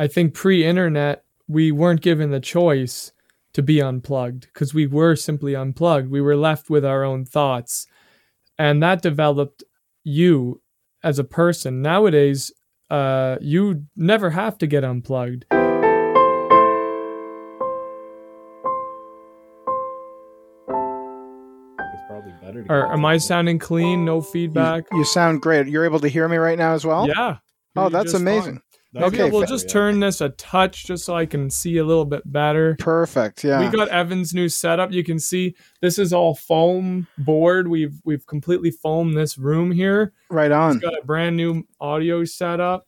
I think pre-internet we weren't given the choice to be unplugged because we were simply unplugged. We were left with our own thoughts. And that developed you as a person. Nowadays, uh, you never have to get unplugged. Or am I sounding clean? No feedback? You, you, sound great. You're able to hear me right now as well? Yeah. Oh, that's amazing. Maybe okay, we'll just yeah. turn this a touch just so I can see a little bit better. Perfect. Yeah. We got Evan's new setup. You can see this is all foam board. We've we've completely foamed this room here. Right on. He's got a brand new audio setup.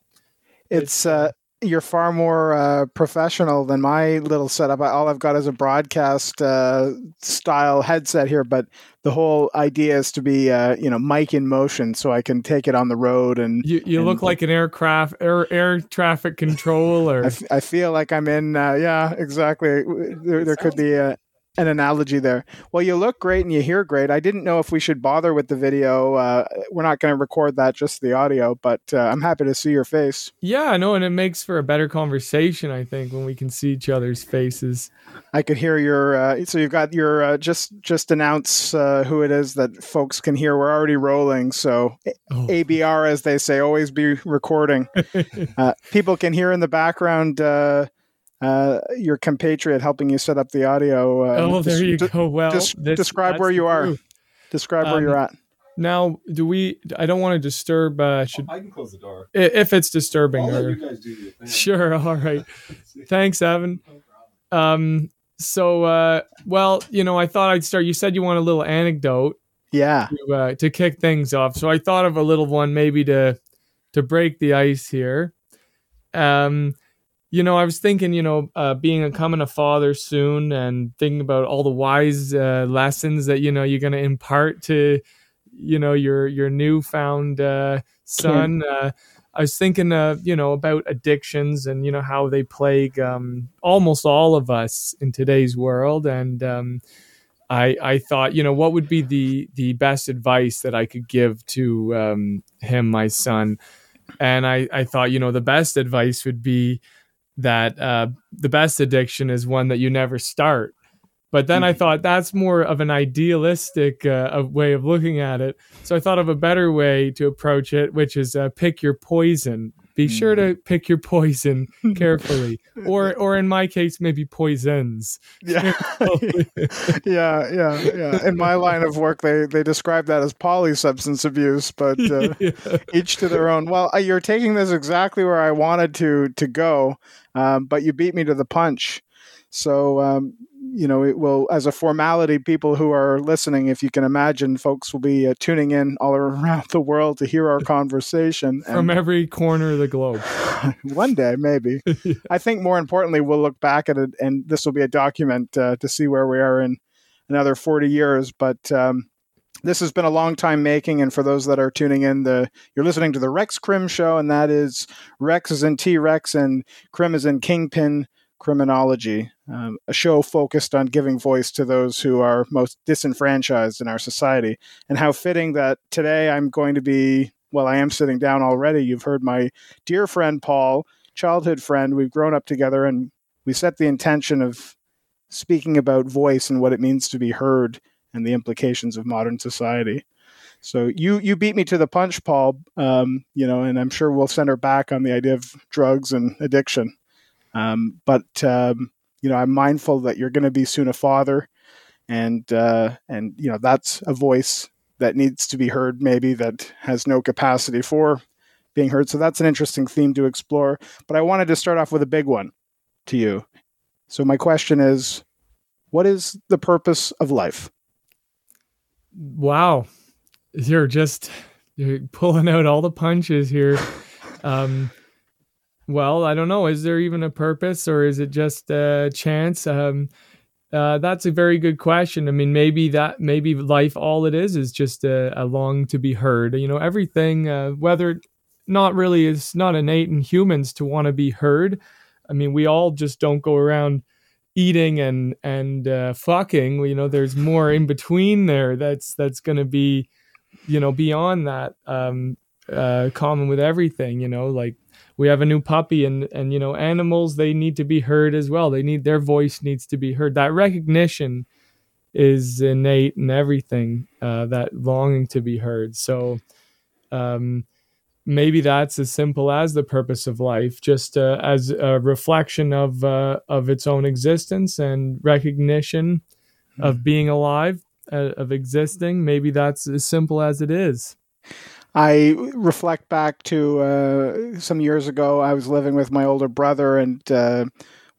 It's, it's uh you're far more uh, professional than my little setup. All I've got is a broadcast uh, style headset here, but the whole idea is to be, uh, you know, mic in motion, so I can take it on the road. And you, you and, look like an aircraft air air traffic controller. I, f- I feel like I'm in. Uh, yeah, exactly. There, there could be a an analogy there. Well, you look great and you hear great. I didn't know if we should bother with the video. Uh, we're not going to record that, just the audio, but uh, I'm happy to see your face. Yeah, I know, and it makes for a better conversation, I think, when we can see each other's faces. I could hear your. Uh, so you've got your. Uh, just just announce uh, who it is that folks can hear. We're already rolling, so oh. ABR, as they say, always be recording. Uh, people can hear in the background uh, your compatriot helping you set up the audio. Uh, oh, there you go. Well, this, describe where you are. Describe um, where you're at. Now, do we? I don't want to disturb. Uh, should I can close the door if it's disturbing? I'll or, you guys do your thing. Sure. All right. Thanks, Evan. Um. So, uh, well, you know, I thought I'd start. You said you want a little anecdote. Yeah. To, uh, to kick things off, so I thought of a little one, maybe to to break the ice here. Um you know, I was thinking, you know, uh, being becoming a father soon, and thinking about all the wise uh, lessons that you know you're going to impart to, you know, your your newfound uh, son. Uh, I was thinking, uh, you know, about addictions and you know how they plague um, almost all of us in today's world, and um, I I thought, you know, what would be the the best advice that I could give to um, him, my son, and I I thought, you know, the best advice would be that uh, the best addiction is one that you never start. But then I mm-hmm. thought that's more of an idealistic uh, way of looking at it. So I thought of a better way to approach it, which is uh, pick your poison. Be sure to mm-hmm. pick your poison carefully, or or in my case, maybe poisons. Yeah, yeah, yeah, yeah. In my line of work, they they describe that as poly substance abuse, but uh, yeah. each to their own. Well, you're taking this exactly where I wanted to to go um, but you beat me to the punch. So, um, you know, it will, as a formality, people who are listening, if you can imagine, folks will be uh, tuning in all around the world to hear our conversation. From every corner of the globe. one day, maybe. I think more importantly, we'll look back at it and this will be a document uh, to see where we are in another 40 years. But, um, this has been a long time making, and for those that are tuning in, the you're listening to the Rex Crim Show, and that is Rex is in T Rex and Crim is in Kingpin Criminology, um, a show focused on giving voice to those who are most disenfranchised in our society. And how fitting that today I'm going to be, well, I am sitting down already. You've heard my dear friend Paul, childhood friend. We've grown up together and we set the intention of speaking about voice and what it means to be heard and the implications of modern society. So you you beat me to the punch, Paul. Um, you know, and I'm sure we'll send her back on the idea of drugs and addiction. Um, but um, you know, I'm mindful that you're going to be soon a father, and uh, and you know that's a voice that needs to be heard, maybe that has no capacity for being heard. So that's an interesting theme to explore. But I wanted to start off with a big one to you. So my question is, what is the purpose of life? wow, you're just you're pulling out all the punches here. Um, well, I don't know. Is there even a purpose, or is it just a chance? Um, uh, that's a very good question. I mean, maybe that maybe life, all it is, is just a, a long to be heard. You know, everything, uh, whether not really is not innate in humans to want to be heard. I mean, we all just don't go around eating and and uh, fucking you know there's more in between there that's that's going to be you know beyond that um uh, common with everything. You know, like we have a new puppy, and and you know, animals they need to be heard as well. They need their voice needs to be heard. That recognition is innate in everything. Uh, that longing to be heard. So. Um, maybe that's as simple as the purpose of life, just uh, as a reflection of uh, of its own existence and recognition mm-hmm. of being alive, uh, of existing. Maybe that's as simple as it is. I reflect back to uh, some years ago. I was living with my older brother, and uh,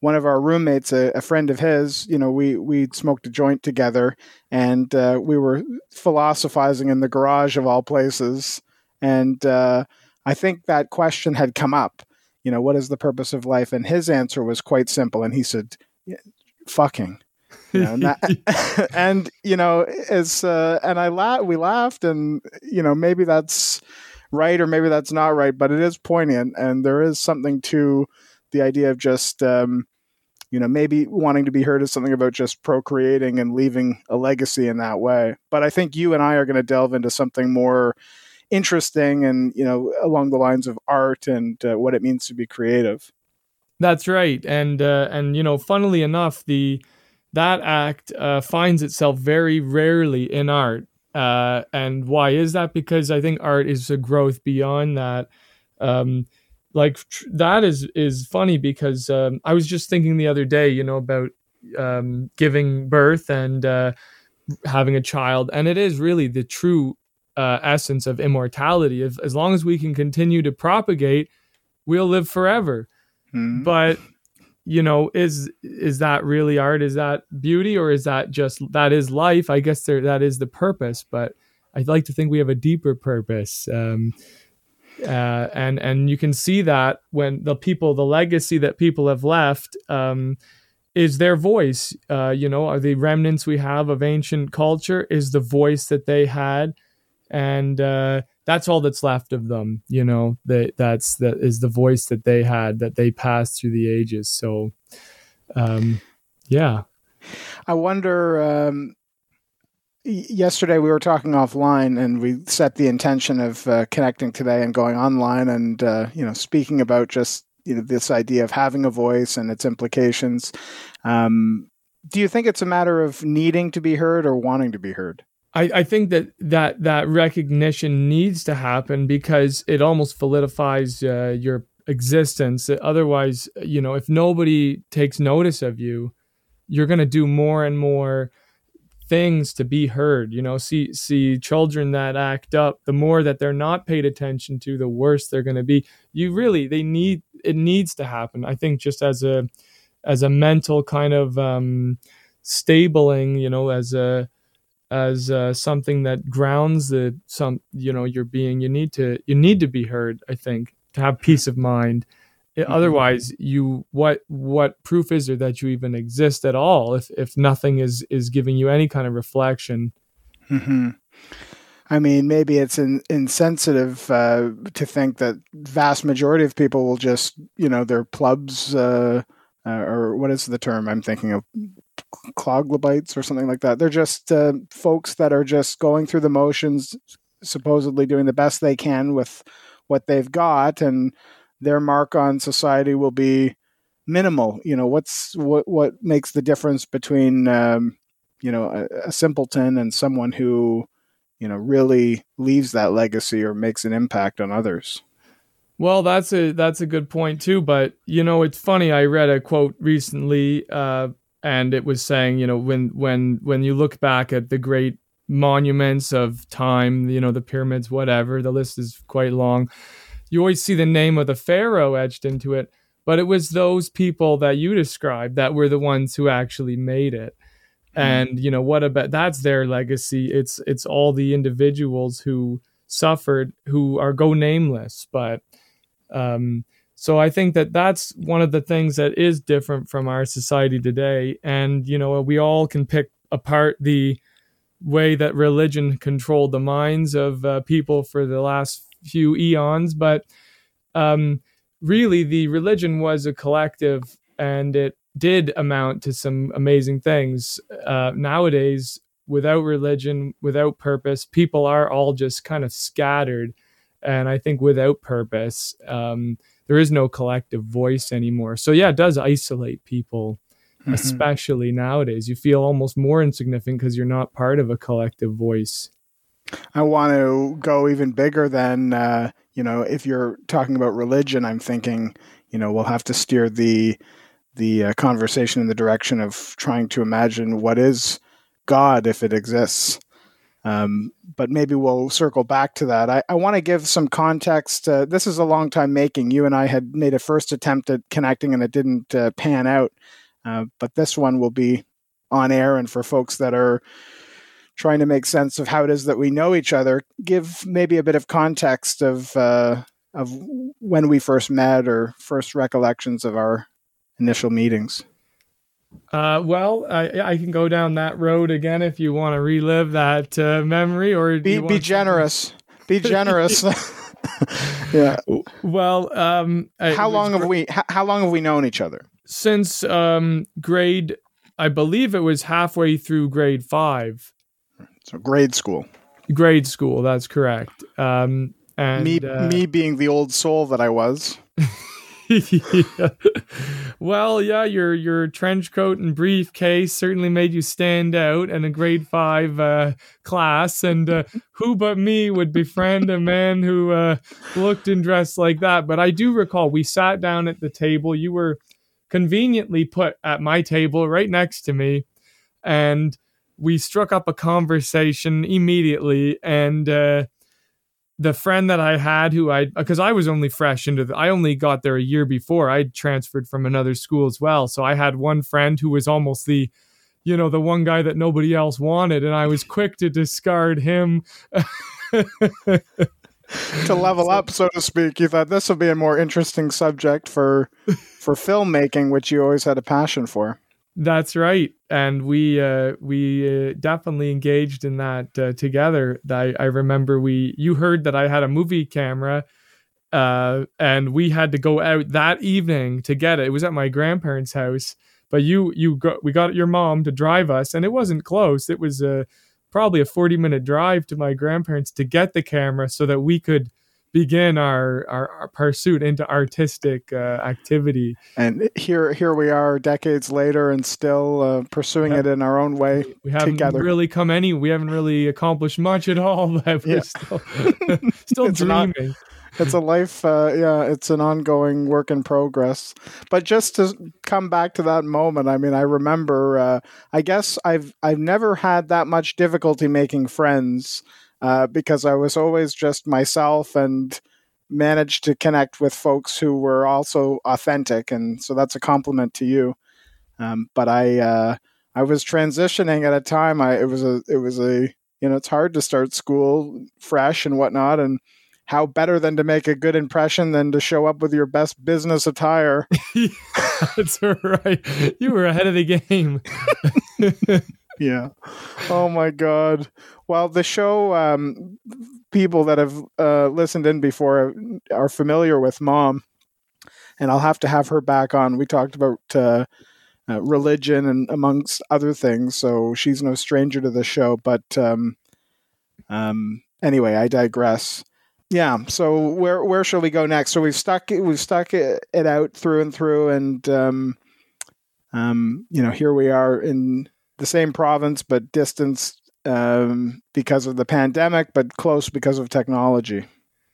one of our roommates, a, a, friend of his, you know, we we smoked a joint together, and uh, we were philosophizing in the garage of all places and uh, I think that question had come up. You know, what is the purpose of life? And his answer was quite simple. And he said, "Fucking." You know, and, that, and, you know, it's uh, and I la- we laughed, and you know, maybe that's right or maybe that's not right, but it is poignant, and there is something to the idea of just. Um, you know, maybe wanting to be heard is something about just procreating and leaving a legacy in that way. But I think you and I are going to delve into something more interesting and you know along the lines of art and uh, what it means to be creative that's right and uh, and you know funnily enough the that act uh, finds itself very rarely in art uh, and why is that because i think art is a growth beyond that um, like tr- that is is funny because um, i was just thinking the other day you know about um, giving birth and uh, having a child and it is really the true uh, essence of immortality. If, as long as we can continue to propagate, we'll live forever. Mm-hmm. But you know, is is that really art? Is that beauty, or is that just that is life? I guess there that is the purpose. But I'd like to think we have a deeper purpose. Um, uh, and and you can see that when the people, the legacy that people have left. Um, is their voice uh, you know are the remnants we have of ancient culture is the voice that they had and uh, that's all that's left of them. You know, that that's that is the voice that they had that they passed through the ages. So, um, yeah. I wonder. Um, yesterday we were talking offline, and we set the intention of uh, connecting today and going online, and uh, you know, speaking about just you know this idea of having a voice and its implications. Um, do you think it's a matter of needing to be heard or wanting to be heard? I, I think that, that that recognition needs to happen because it almost validifies uh, your existence. Otherwise, you know, if nobody takes notice of you, you're going to do more and more things to be heard. You know, see see children that act up. The more that they're not paid attention to, the worse they're going to be. You really they need it needs to happen. I think just as a as a mental kind of um, stabling, you know, as a as uh, something that grounds the some you know your being you need to you need to be heard i think to have peace of mind mm-hmm. otherwise you what what proof is there that you even exist at all if if nothing is is giving you any kind of reflection mm-hmm. i mean maybe it's in, insensitive uh, to think that vast majority of people will just you know their plebs uh, uh, or what is the term i'm thinking of cloglobites or something like that. They're just uh, folks that are just going through the motions, supposedly doing the best they can with what they've got, and their mark on society will be minimal. You know, what's what what makes the difference between um, you know a, a simpleton and someone who you know really leaves that legacy or makes an impact on others. Well, that's a that's a good point too. But you know, it's funny. I read a quote recently uh, and it was saying, you know, when when when you look back at the great monuments of time, you know, the pyramids, whatever, the list is quite long. You always see the name of the pharaoh etched into it, but it was those people that you described that were the ones who actually made it. Mm-hmm. And you know what about that's their legacy. It's it's all the individuals who suffered who are go nameless, but um, so I think that that's one of the things that is different from our society today. And, you know, we all can pick apart the way that religion controlled the minds of uh, people for the last few eons. But um, really, the religion was a collective and it did amount to some amazing things. Uh, nowadays, without religion, without purpose, people are all just kind of scattered and I think without purpose, um, there is no collective voice anymore. So yeah, it does isolate people, Mhm. especially nowadays. You feel almost more insignificant because you're not part of a collective voice. I want to go even bigger than uh, you know. If you're talking about religion, I'm thinking you know we'll have to steer the the uh, conversation in the direction of trying to imagine what is God if it exists. Um, but maybe we'll circle back to that. I, I want to give some context. Uh, this is a long time making. You and I had made a first attempt at connecting, and it didn't uh, pan out. Uh, but this one will be on air, and for folks that are trying to make sense of how it is that we know each other, give maybe a bit of context of uh, of when we first met or first recollections of our initial meetings. Uh, well, I, I can go down that road again if you want to relive that uh, memory, or Be be generous. Be generous. yeah. Well, um, How long have we how, how long have we known each other? since um, grade? I believe it was halfway through grade five, So grade school. grade school. That's correct. Um, and me uh, me being the old soul that I was. yeah. Well, yeah, your your trench coat and briefcase certainly made you stand out in a grade five uh, class. And uh, who but me would befriend a man who uh, looked and dressed like that? But I do recall we sat down at the table. You were conveniently put at my table right next to me, and we struck up a conversation immediately. And uh, the friend that I had who I because I was only fresh into the I only got there a year before I transferred from another school as well so I had one friend who was almost the you know the one guy that nobody else wanted and I was quick to discard him to level up, so to speak. You thought this would be a more interesting subject for for filmmaking, which you always had a passion for. That's right, and we uh, we uh, definitely engaged in that uh, together. I, I remember we you heard that I had a movie camera, uh, and we had to go out that evening to get it. It was at my grandparents' house, but you you got we got your mom to drive us, and it wasn't close. It was uh, probably a forty minute drive to my grandparents to get the camera so that we could begin our our, our pursuit into artistic uh, activity. And here here we are, decades later, and still uh, pursuing Yeah. it in our own way. we haven't together. really come any we haven't really accomplished much at all but we're Yeah. still still It's not- dreaming It's a life, uh, yeah. It's an ongoing work in progress. But just to come back to that moment, I mean, I remember. Uh, I guess I've I've never had that much difficulty making friends uh, because I was always just myself and managed to connect with folks who were also authentic, and so that's a compliment to you. Um, but I uh, I was transitioning at a time. I it was a it was a you know it's hard to start school fresh and whatnot, and how better than to make a good impression than to show up with your best business attire. that's right you were ahead of the game yeah. Oh my god. Well, the show um, people that have uh, listened in before are familiar with Mom, and I'll have to have her back on. We talked about uh, uh, religion and amongst other things, so she's no stranger to the show. But um, um, anyway, I digress. Yeah. So where where shall we go next? So we've stuck we've stuck it, it out through and through, and um, um, you know here we are in the same province but distanced um, because of the pandemic, but close because of technology.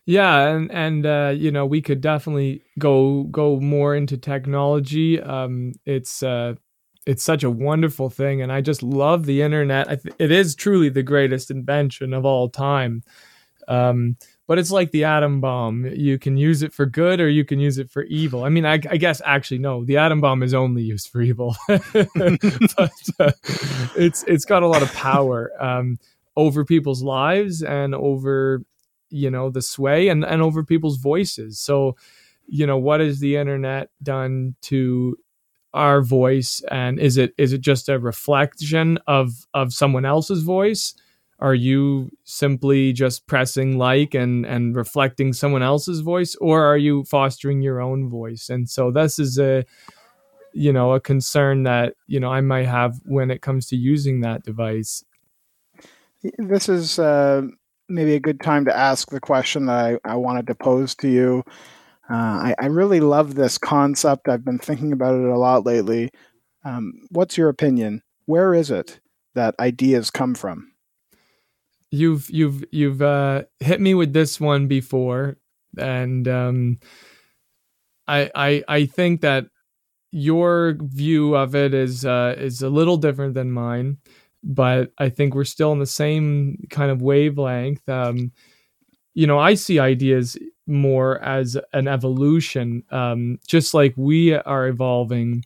yeah and and uh you know we could definitely go go more into technology. Um it's uh it's such a wonderful thing and i just love the internet. Th- it is truly the greatest invention of all time. Um but it's like the atom bomb. You can use it for good or you can use it for evil. I mean i, I guess actually no the atom bomb is only used for evil. But uh, it's it's got a lot of power um over people's lives and over you know the sway and and over people's voices. So you know what has the internet done to our voice? And is it is it just a reflection of of someone else's voice are you simply just pressing like and and reflecting someone else's voice or are you fostering your own voice and so this is a you know a concern that you know i might have when it comes to using that device This is uh, maybe a good time to ask the question that I, I wanted to pose to you. Uh, I, I, really love this concept. I've been thinking about it a lot lately. Um, what's your opinion? Where is it that ideas come from? You've you've you've uh, hit me with this one before, and um, I I I think that your view of it is uh, is a little different than mine, but I think we're still in the same kind of wavelength. Um, you know, I see ideas more as an evolution, um, just like we are evolving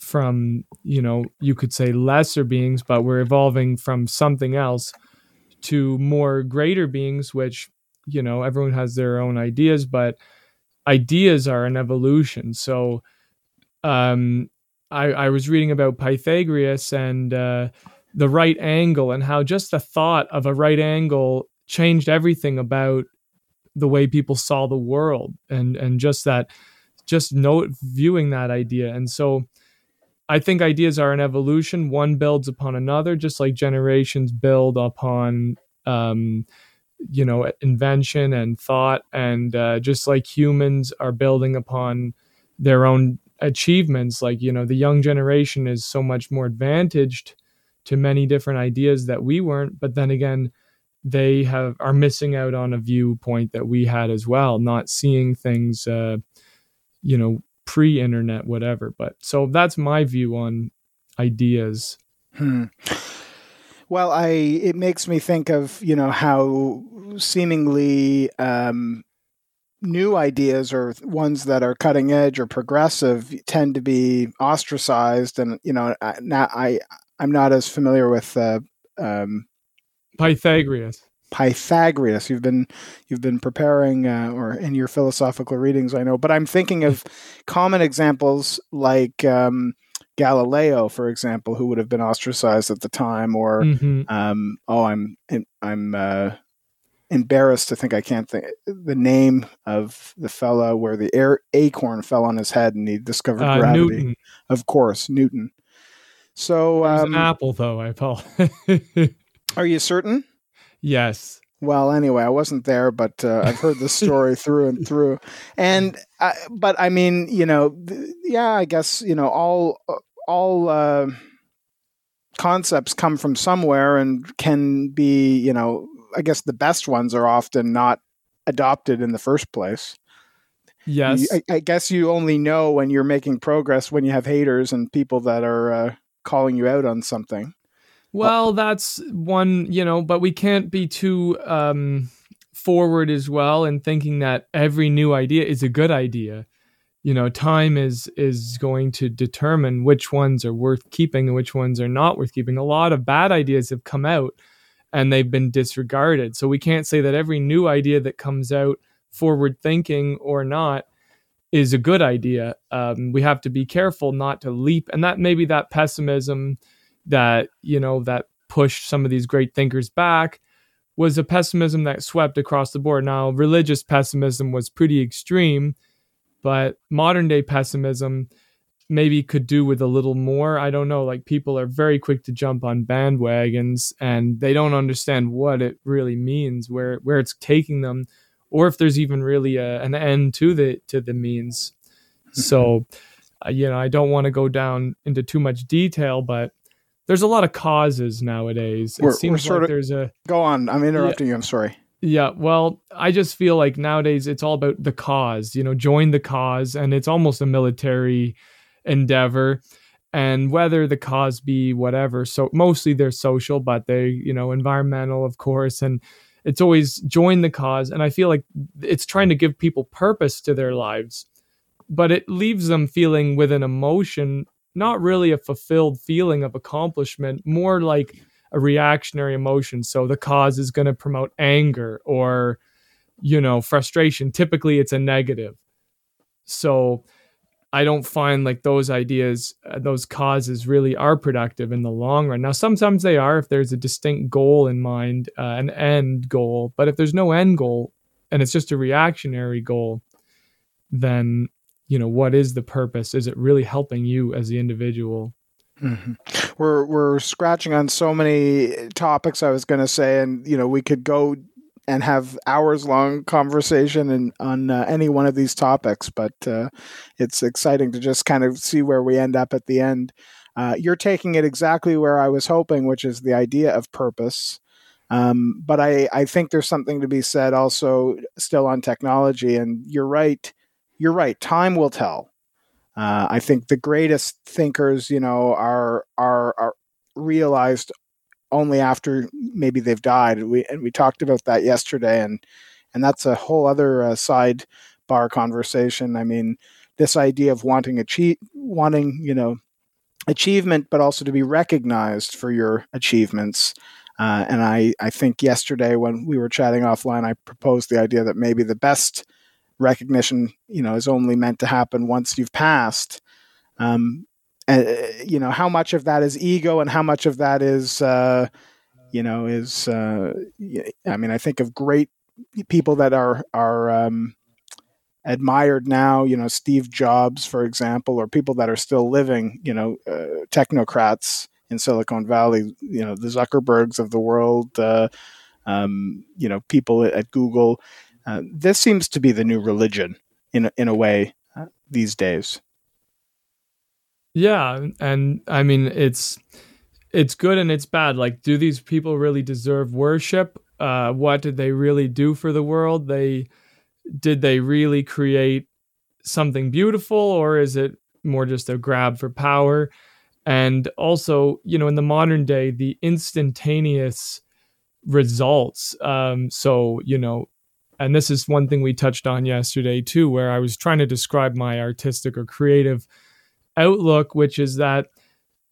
from, you know, you could say lesser beings, but we're evolving from something else to more greater beings, which, you know, everyone has their own ideas, but ideas are an evolution. So, um, I, I was reading about Pythagoras and uh, the right angle and how just the thought of a right angle changed everything about the way people saw the world and and just that just note viewing that idea and so i think ideas are an evolution. One builds upon another just like generations build upon um, you know invention and thought. And uh, just like humans are building upon their own achievements like you know the young generation is so much more advantaged to many different ideas that we weren't. But then again they have are missing out on a viewpoint that we had as well not seeing things uh you know pre-internet whatever but so that's my view on ideas hmm. well i it makes me think of you know how seemingly um new ideas or ones that are cutting edge or progressive tend to be ostracized and you know I, now i i'm not as familiar with uh, um, pythagoras pythagoras you've been you've been preparing uh, or in your philosophical readings i know but i'm thinking of common examples like um, galileo for example who would have been ostracized at the time or mm-hmm. um, oh i'm i'm uh, embarrassed to think I can't think the name of the fellow where the air acorn fell on his head and he discovered uh, gravity. Newton. Of course, Newton. So um, an apple, though. I apologize. are you certain? Yes. Well, anyway, I wasn't there, but uh, I've heard the story through and through. And uh, but I mean, you know, th- yeah, I guess you know all all uh, concepts come from somewhere and can be you know I guess the best ones are often not adopted in the first place. Yes. I, I, guess you only know when you're making progress when you have haters and people that are uh, calling you out on something. Well, that's one, you know, but we can't be too um, forward as well in thinking that every new idea is a good idea. You know, time is is going to determine which ones are worth keeping and which ones are not worth keeping. A lot of bad ideas have come out and they've been disregarded. So we can't say that every new idea that comes out, forward thinking or not, is a good idea. Um, we have to be careful not to leap, and that maybe that pessimism that you know that pushed some of these great thinkers back was a pessimism that swept across the board. Now, religious pessimism was pretty extreme, but modern day pessimism maybe could do with a little more. I don't know. Like people are very quick to jump on bandwagons and they don't understand what it really means, where where it's taking them, or if there's even really a, an end to the to the means. So, uh, you know, I don't want to go down into too much detail, but there's a lot of causes nowadays. It we're, seems we're like of, there's a go on. I'm interrupting yeah, you. I'm sorry. Yeah, well, I just feel like nowadays it's all about the cause. You know, join the cause, and it's almost a military endeavor and whether the cause be whatever so mostly they're social but they you know environmental of course and it's always join the cause and i feel like it's trying to give people purpose to their lives but it leaves them feeling with an emotion not really a fulfilled feeling of accomplishment more like a reactionary emotion so the cause is going to promote anger or you know frustration typically it's a negative so I don't find like those ideas, uh, those causes really are productive in the long run. Now, sometimes they are if there's a distinct goal in mind, uh, an end goal. But if there's no end goal and it's just a reactionary goal, then you know what is the purpose? Is it really helping you as the individual? Mm-hmm. We're we're scratching on so many topics. I was going to say, and you know, we could go and have hours long conversation and on uh, any one of these topics. But uh, it's exciting to just kind of see where we end up at the end. Uh, you're taking it exactly where I was hoping, which is the idea of purpose. Um, but I, I think there's something to be said also still on technology. And you're right. You're right. Time will tell. Uh, I think the greatest thinkers, you know, are are are realized only after maybe they've died. We and we talked about that yesterday, and and that's a whole other uh, side bar conversation. I mean, this idea of wanting achieve, wanting you know, achievement, but also to be recognized for your achievements. Uh, and I, I think yesterday when we were chatting offline, I proposed the idea that maybe the best recognition, you know, is only meant to happen once you've passed. Um, and you know, how much of that is ego and how much of that is, uh, you know, is. Uh, I mean, I think of great people that are are um, admired now. You know, Steve Jobs, for example, or people that are still living. You know, uh, technocrats in Silicon Valley. You know, the Zuckerbergs of the world. Uh, um, you know, people at Google uh, this seems to be the new religion in in a way these days. Yeah, and I mean it's it's good and it's bad. Like, do these people really deserve worship? Uh, what did they really do for the world? They did they really create something beautiful, or is it more just a grab for power? And also, you know, in the modern day, the instantaneous results. Um, so, you know, and this is one thing we touched on yesterday too where i was trying to describe my artistic or creative outlook which is that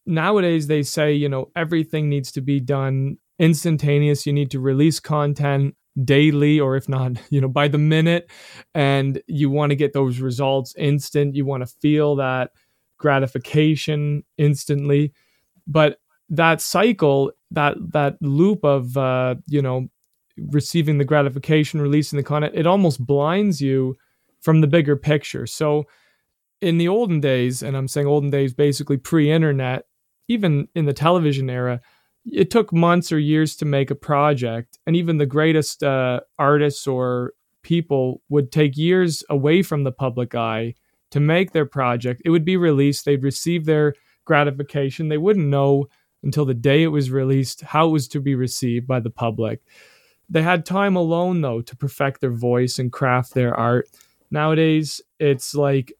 nowadays they say you know everything needs to be done instantaneous. You need to release content daily or if not you know by the minute. And you want to get those results instant. You want to feel that gratification instantly. But that cycle that that loop of uh you know receiving the gratification, releasing the content, it almost blinds you from the bigger picture. So in the olden days, and I'm saying olden days, basically pre internet, even in the television era, it took months or years to make a project. And even the greatest uh, artists or people would take years away from the public eye to make their project. It would be released, they'd receive their gratification. They wouldn't know until the day it was released how it was to be received by the public. They had time alone though to perfect their voice and craft their art. Nowadays, it's like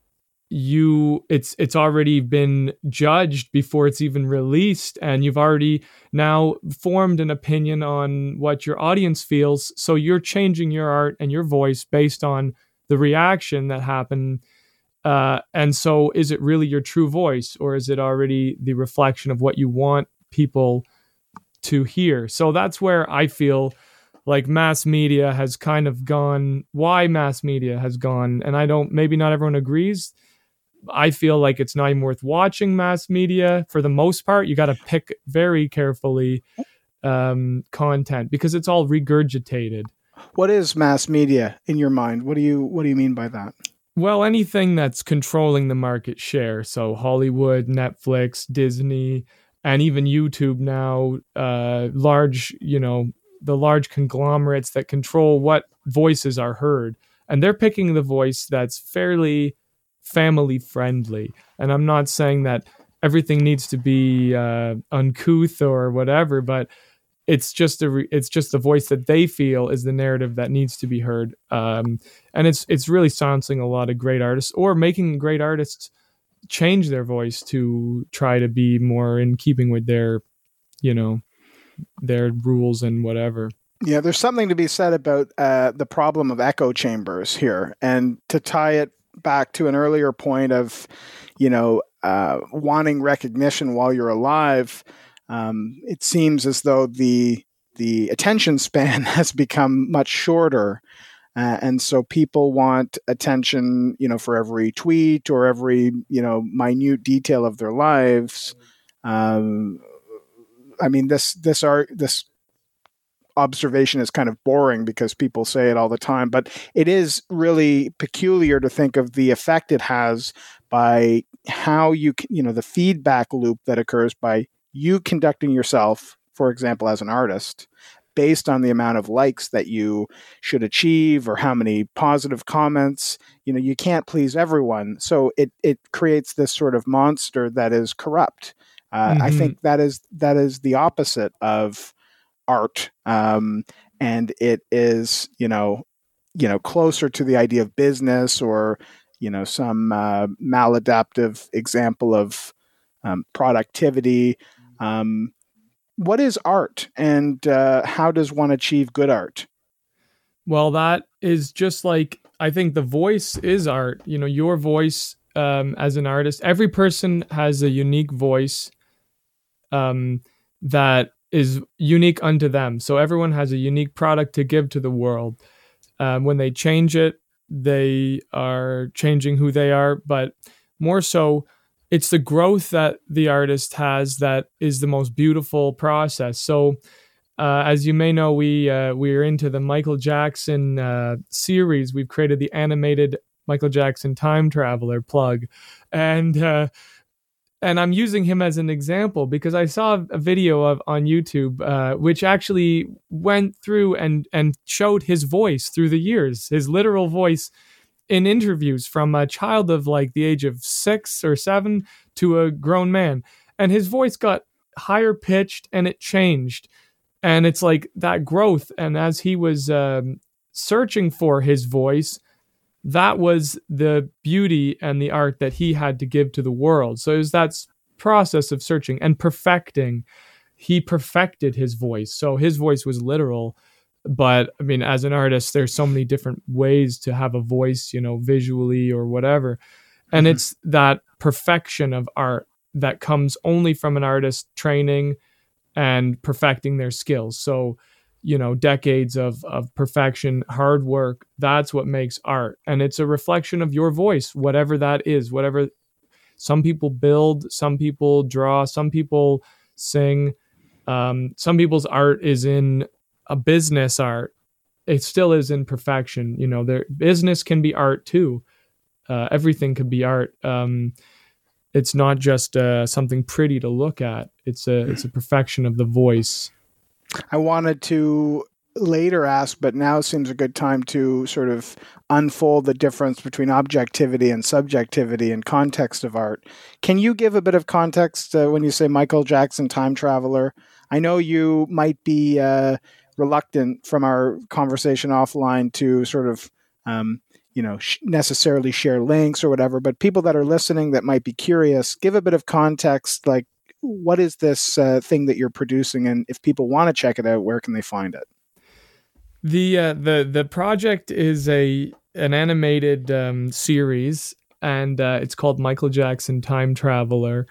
you it's it's already been judged before it's even released and you've already now formed an opinion on what your audience feels so you're changing your art and your voice based on the reaction that happened uh, and so is it really your true voice or is it already the reflection of what you want people to hear so that's where i feel like mass media has kind of gone why mass media has gone and i don't maybe not everyone agrees. I feel like it's not even worth watching mass media for the most part. You got to pick very carefully um, content because it's all regurgitated. What is mass media in your mind? What do you what do you mean by that? Well anything that's controlling the market share. So hollywood netflix disney and even youtube now uh, large you know the large conglomerates that control what voices are heard. And they're picking the voice that's fairly family friendly and i'm not saying that everything needs to be uh, uncouth or whatever but it's just a re- it's just the voice that they feel is the narrative that needs to be heard. Um, and it's it's really silencing a lot of great artists or making great artists change their voice to try to be more in keeping with their you know their rules and whatever. Yeah, there's something to be said about uh, the problem of echo chambers here, and to tie it back to an earlier point of, you know, uh, wanting recognition while you're alive. Um, it seems as though the the attention span has become much shorter. Uh, and so people want attention, you know, for every tweet or every, you know, minute detail of their lives. Um, I mean, this this art this observation is kind of boring because people say it all the time, but it is really peculiar to think of the effect it has by how you you know the feedback loop that occurs by you conducting yourself, for example, as an artist, based on the amount of likes that you should achieve or how many positive comments. You know, you can't please everyone. So it, it creates this sort of monster that is corrupt. Uh, mm-hmm. I think that is that is the opposite of art, um, and it is you know you know closer to the idea of business or you know some uh, maladaptive example of um, productivity. Um, what is art, and uh, how does one achieve good art? Well, that is just like I think the voice is art. You know, your voice um, as an artist. Every person has a unique voice um, that is unique unto them. So everyone has a unique product to give to the world. Um, when they change it, they are changing who they are, but more so, it's the growth that the artist has that is the most beautiful process. So, uh, as you may know, we uh, we are into the Michael Jackson uh, series. We've created the animated Michael Jackson time traveler plug, and uh, and I'm using him as an example because I saw a video of on YouTube, uh, which actually went through and and showed his voice through the years, his literal voice in interviews from a child of like the age of six or seven to a grown man, and his voice got higher pitched and it changed, and it's like that growth. And as he was um, searching for his voice, that was the beauty and the art that he had to give to the world. So it was that process of searching and perfecting. He perfected his voice. So his voice was literal. But I mean, as an artist, there's so many different ways to have a voice, you know, visually or whatever. And mm-hmm. it's that perfection of art that comes only from an artist training and perfecting their skills. So you know decades of of perfection hard work that's what makes art. And it's a reflection of your voice whatever that is whatever some people build some people draw some people sing um, some people's art is in a business art. It still is in perfection you know their business can be art too. Uh, everything can be art. Um, it's not just uh, something pretty to look at. It's a it's a perfection of the voice I wanted to later ask, but now seems a good time to sort of unfold the difference between objectivity and subjectivity and context of art. Can you give a bit of context uh, when you say Michael Jackson time traveler? I know you might be uh, reluctant from our conversation offline to sort of. Um, you know, sh- necessarily share links or whatever, but people that are listening that might be curious, give a bit of context, like what is this uh, thing that you're producing, and if people want to check it out, where can they find it? The uh, the the project is a an animated um, series, and uh, it's called Michael Jackson Time Traveler,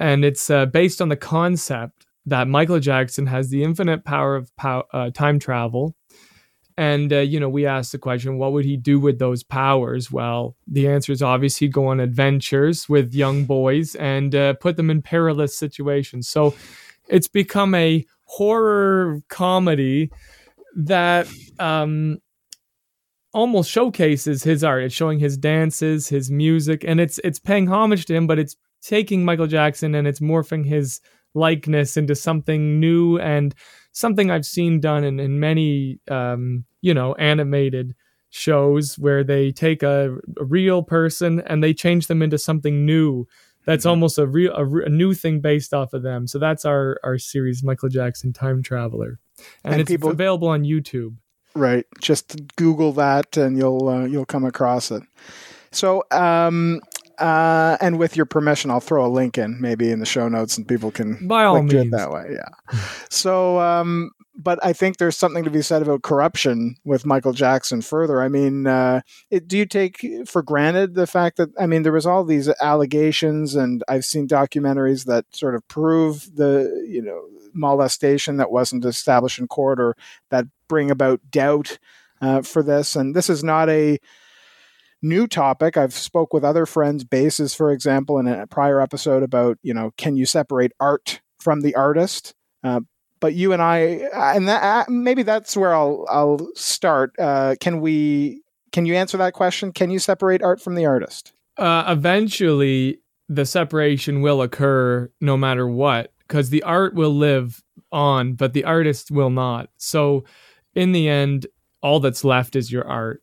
and it's uh, based on the concept that Michael Jackson has the infinite power of pow- uh, time travel, and, uh, you know, we asked the question, what would he do with those powers? Well, the answer is obvious he'd go on adventures with young boys and uh, put them in perilous situations. So it's become a horror comedy that um, almost showcases his art. It's showing his dances, his music, and it's it's paying homage to him, but it's taking Michael Jackson and it's morphing his likeness into something new and something I've seen done in, in many, um, you know, animated shows where they take a, a, real person and they change them into something new. That's mm-hmm. almost a real a, a, new thing based off of them. So that's our our series, Michael Jackson Time Traveler, and, and it's people, available on YouTube. Right, just Google that and you'll uh, you'll come across it. So, um, uh, and with your permission, I'll throw a link in maybe in the show notes, and people can by all means that way. Yeah. so, um, but I think there's something to be said about corruption with Michael Jackson. Further, I mean, uh, it, do you take for granted the fact that I mean there was all these allegations, and I've seen documentaries that sort of prove the you know molestation that wasn't established in court or that bring about doubt uh, for this, and this is not a new topic. I've spoke with other friends, bases, for example, in a prior episode about you know can you separate art from the artist? Uh, but you and I, and that, uh, maybe that's where I'll I'll start. Uh, can we? Can you answer that question? Can you separate art from the artist? Uh, eventually, the separation will occur no matter what, because the art will live on, but the artist will not. So, in the end, all that's left is your art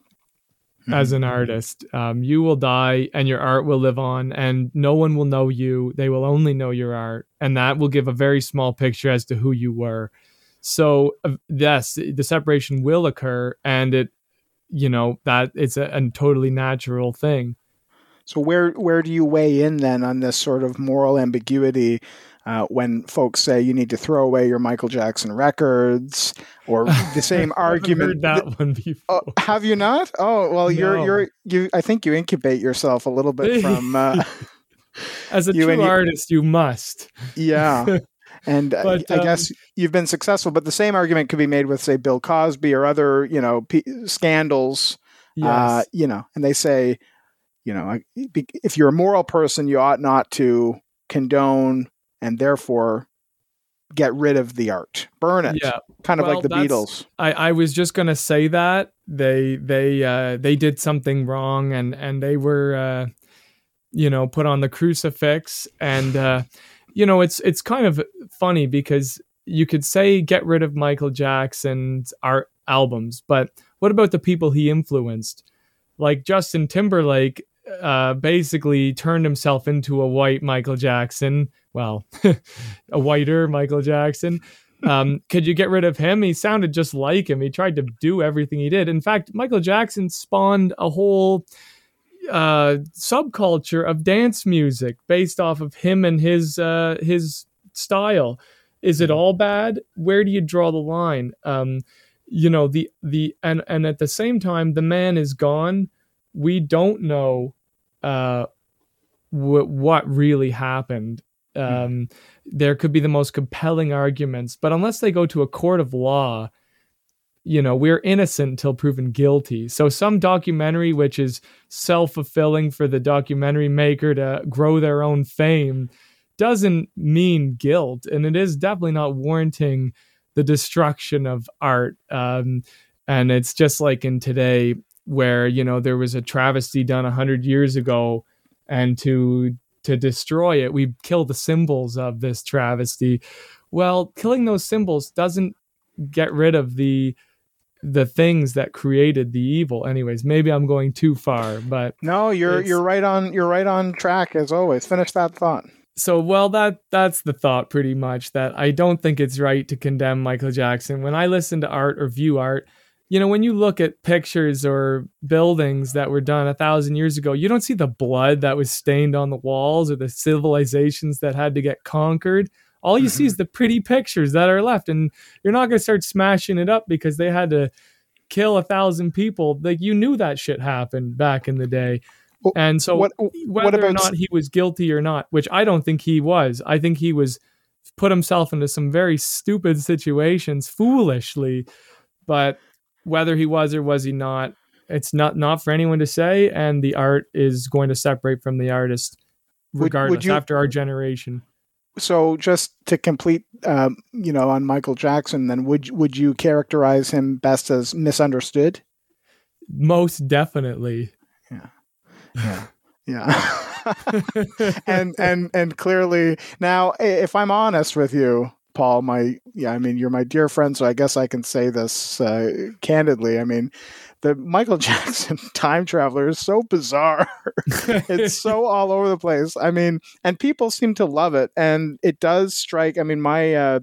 as an artist. Um, you will die and your art will live on, and no one will know you. They will only know your art, and that will give a very small picture as to who you were. So, uh, yes, the separation will occur, and it, you know, that it's a, a totally natural thing. So where where do you weigh in then on this sort of moral ambiguity uh, when folks say you need to throw away your Michael Jackson records or the same argument? that one before. Oh, have you not? Oh well, you're No. you're you. I think you incubate yourself a little bit from uh, As a you true and you- artist, you must. yeah. And uh, But, I um, guess you've been successful, but the same argument could be made with, say, Bill Cosby or other, you know, p- scandals Yes. uh, you know, and they say, you know, if you're a moral person, you ought not to condone and therefore get rid of the art, burn it, yeah. kind of Well, like the Beatles. I, I was just gonna say that they they uh, they did something wrong and and they were uh, you know put on the crucifix and uh, you know it's it's kind of funny because you could say get rid of Michael Jackson's art albums, but what about the people he influenced? Like Justin Timberlake uh, basically turned himself into a white Michael Jackson. Well, a whiter Michael Jackson. Um, could you get rid of him? He sounded just like him. He tried to do everything he did. In fact, Michael Jackson spawned a whole uh, subculture of dance music based off of him and his uh, his style. Is it all bad? Where do you draw the line? Um, you know the the and and at the same time, the man is gone. We don't know uh, wh- what really happened. Um, there could be the most compelling arguments, but unless they go to a court of law, you know, we're innocent until proven guilty. So some documentary which is self-fulfilling for the documentary maker to grow their own fame doesn't mean guilt, and it is definitely not warranting the destruction of art. Um, and it's just like in today, where you know there was a travesty done a hundred years ago, and to to destroy it, we kill the symbols of this travesty. Well, killing those symbols doesn't get rid of the the things that created the evil. Anyways, maybe I'm going too far, but No, you're you're right on you're right on track as always. Finish that thought. so well that that's the thought pretty much that I don't think it's right to condemn Michael Jackson. When I listen to art or view art, you know, when you look at pictures or buildings that were done a thousand years ago, you don't see the blood that was stained on the walls or the civilizations that had to get conquered. All you see is the pretty pictures that are left, and you're not going to start smashing it up because they had to kill a thousand people. Like you knew that shit happened back in the day, Well, and so what whether or not he was guilty or not, which I don't think he was. I think he was put himself into some very stupid situations foolishly, but whether he was or was he not, it's not not for anyone to say. And the art is going to separate from the artist, Would- would regardless. you- after our generation, So just to complete, um, you know, on Michael Jackson, then would would you characterize him best as misunderstood? most definitely. Yeah. Yeah. yeah. and and and clearly now if i'm honest with you paul my yeah i mean you're my dear friend so i guess i can say this uh, candidly. I mean the michael jackson time traveler is so bizarre. It's so all over the place. I mean and people seem to love it and it does strike i mean my uh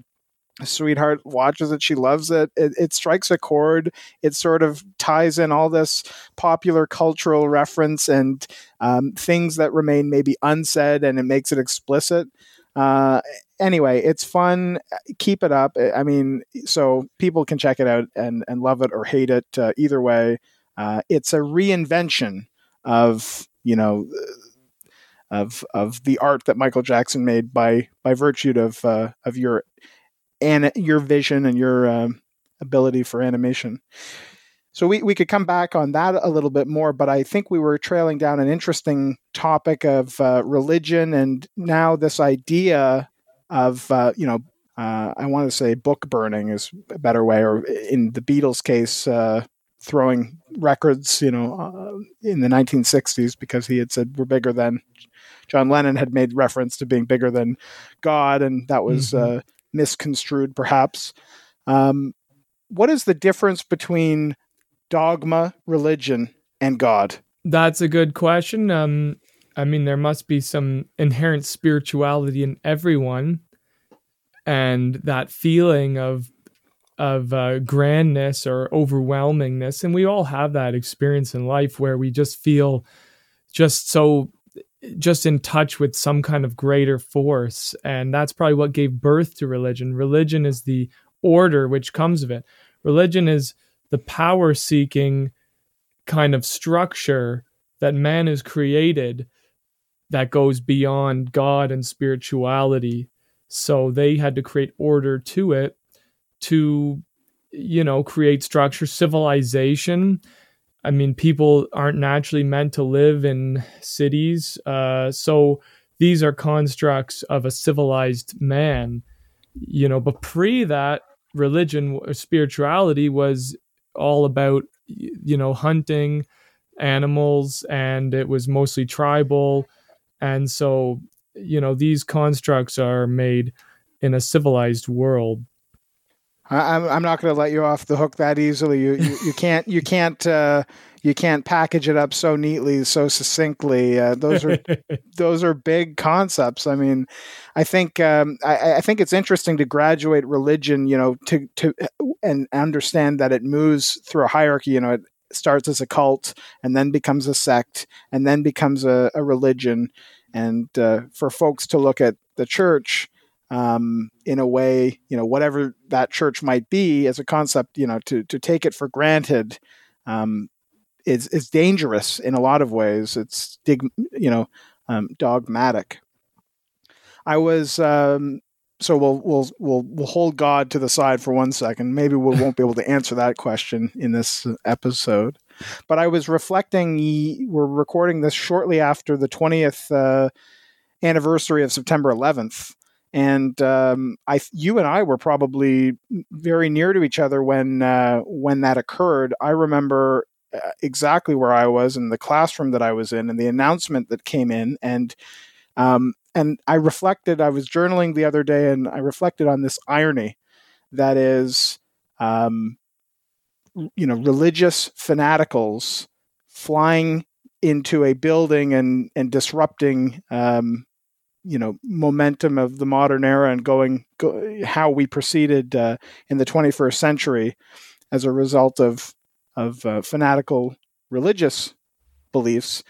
sweetheart watches it. She loves it. it it strikes a chord. It sort of ties in all this popular cultural reference and um, things that remain maybe unsaid and it makes it explicit. Uh, anyway it's fun. Keep it up. I mean so people can check it out and, and love it or hate it uh, either way. Uh, it's a reinvention of you know of of the art that michael jackson made by by virtue of uh, of your and your vision and your um, ability for animation. So we, we could come back on that a little bit more, but I think we were trailing down an interesting topic of uh, religion and now this idea of, uh, you know, uh, I want to say book burning is a better way, or in the Beatles' case, uh, throwing records, you know, uh, in the 1960s because he had said we're bigger than John Lennon had made reference to being bigger than God, and that was Mhm. uh, misconstrued, perhaps. Um, what is the difference between dogma, religion, and God? That's a good question. Um, I mean, there must be some inherent spirituality in everyone, and that feeling of of uh, grandness or overwhelmingness, and we all have that experience in life where we just feel just so just in touch with some kind of greater force. And that's probably what gave birth to religion. Religion is the order which comes of it. Religion is the power seeking kind of structure that man has created that goes beyond god and spirituality so they had to create order to it to you know create structure civilization I mean, people aren't naturally meant to live in cities. Uh, so these are constructs of a civilized man, you know. But pre that, religion or spirituality was all about, you know, hunting animals, and it was mostly tribal. And so, you know, these constructs are made in a civilized world. I'm I'm not going to let you off the hook that easily. You you, you can't you can't uh, you can't package it up so neatly, so succinctly. Uh, those are those are big concepts. I mean, I think um, I, I, think it's interesting to graduate religion, you know, to to and understand that it moves through a hierarchy. You know, it starts as a cult and then becomes a sect and then becomes a, a religion. And uh, for folks to look at the church um, in a way, you know, whatever that church might be as a concept, you know, to to take it for granted um, is is dangerous in a lot of ways. It's dig, you know, um, dogmatic. I was um, so we'll we'll we'll we'll hold God to the side for one second. Maybe we won't be able to answer that question in this episode. But I was reflecting. We're recording this shortly after the twentieth uh, anniversary of September 11th, and um, I, you and I were probably very near to each other when uh, when that occurred. I remember uh, exactly where I was in the classroom that I was in, and the announcement that came in, and um, and I reflected. I was journaling the other day, and I reflected on this irony that is, um, you know, religious fanaticals flying into a building and and disrupting um, you know momentum of the modern era and going go, how we proceeded uh, in the 21st century as a result of of uh, fanatical religious beliefs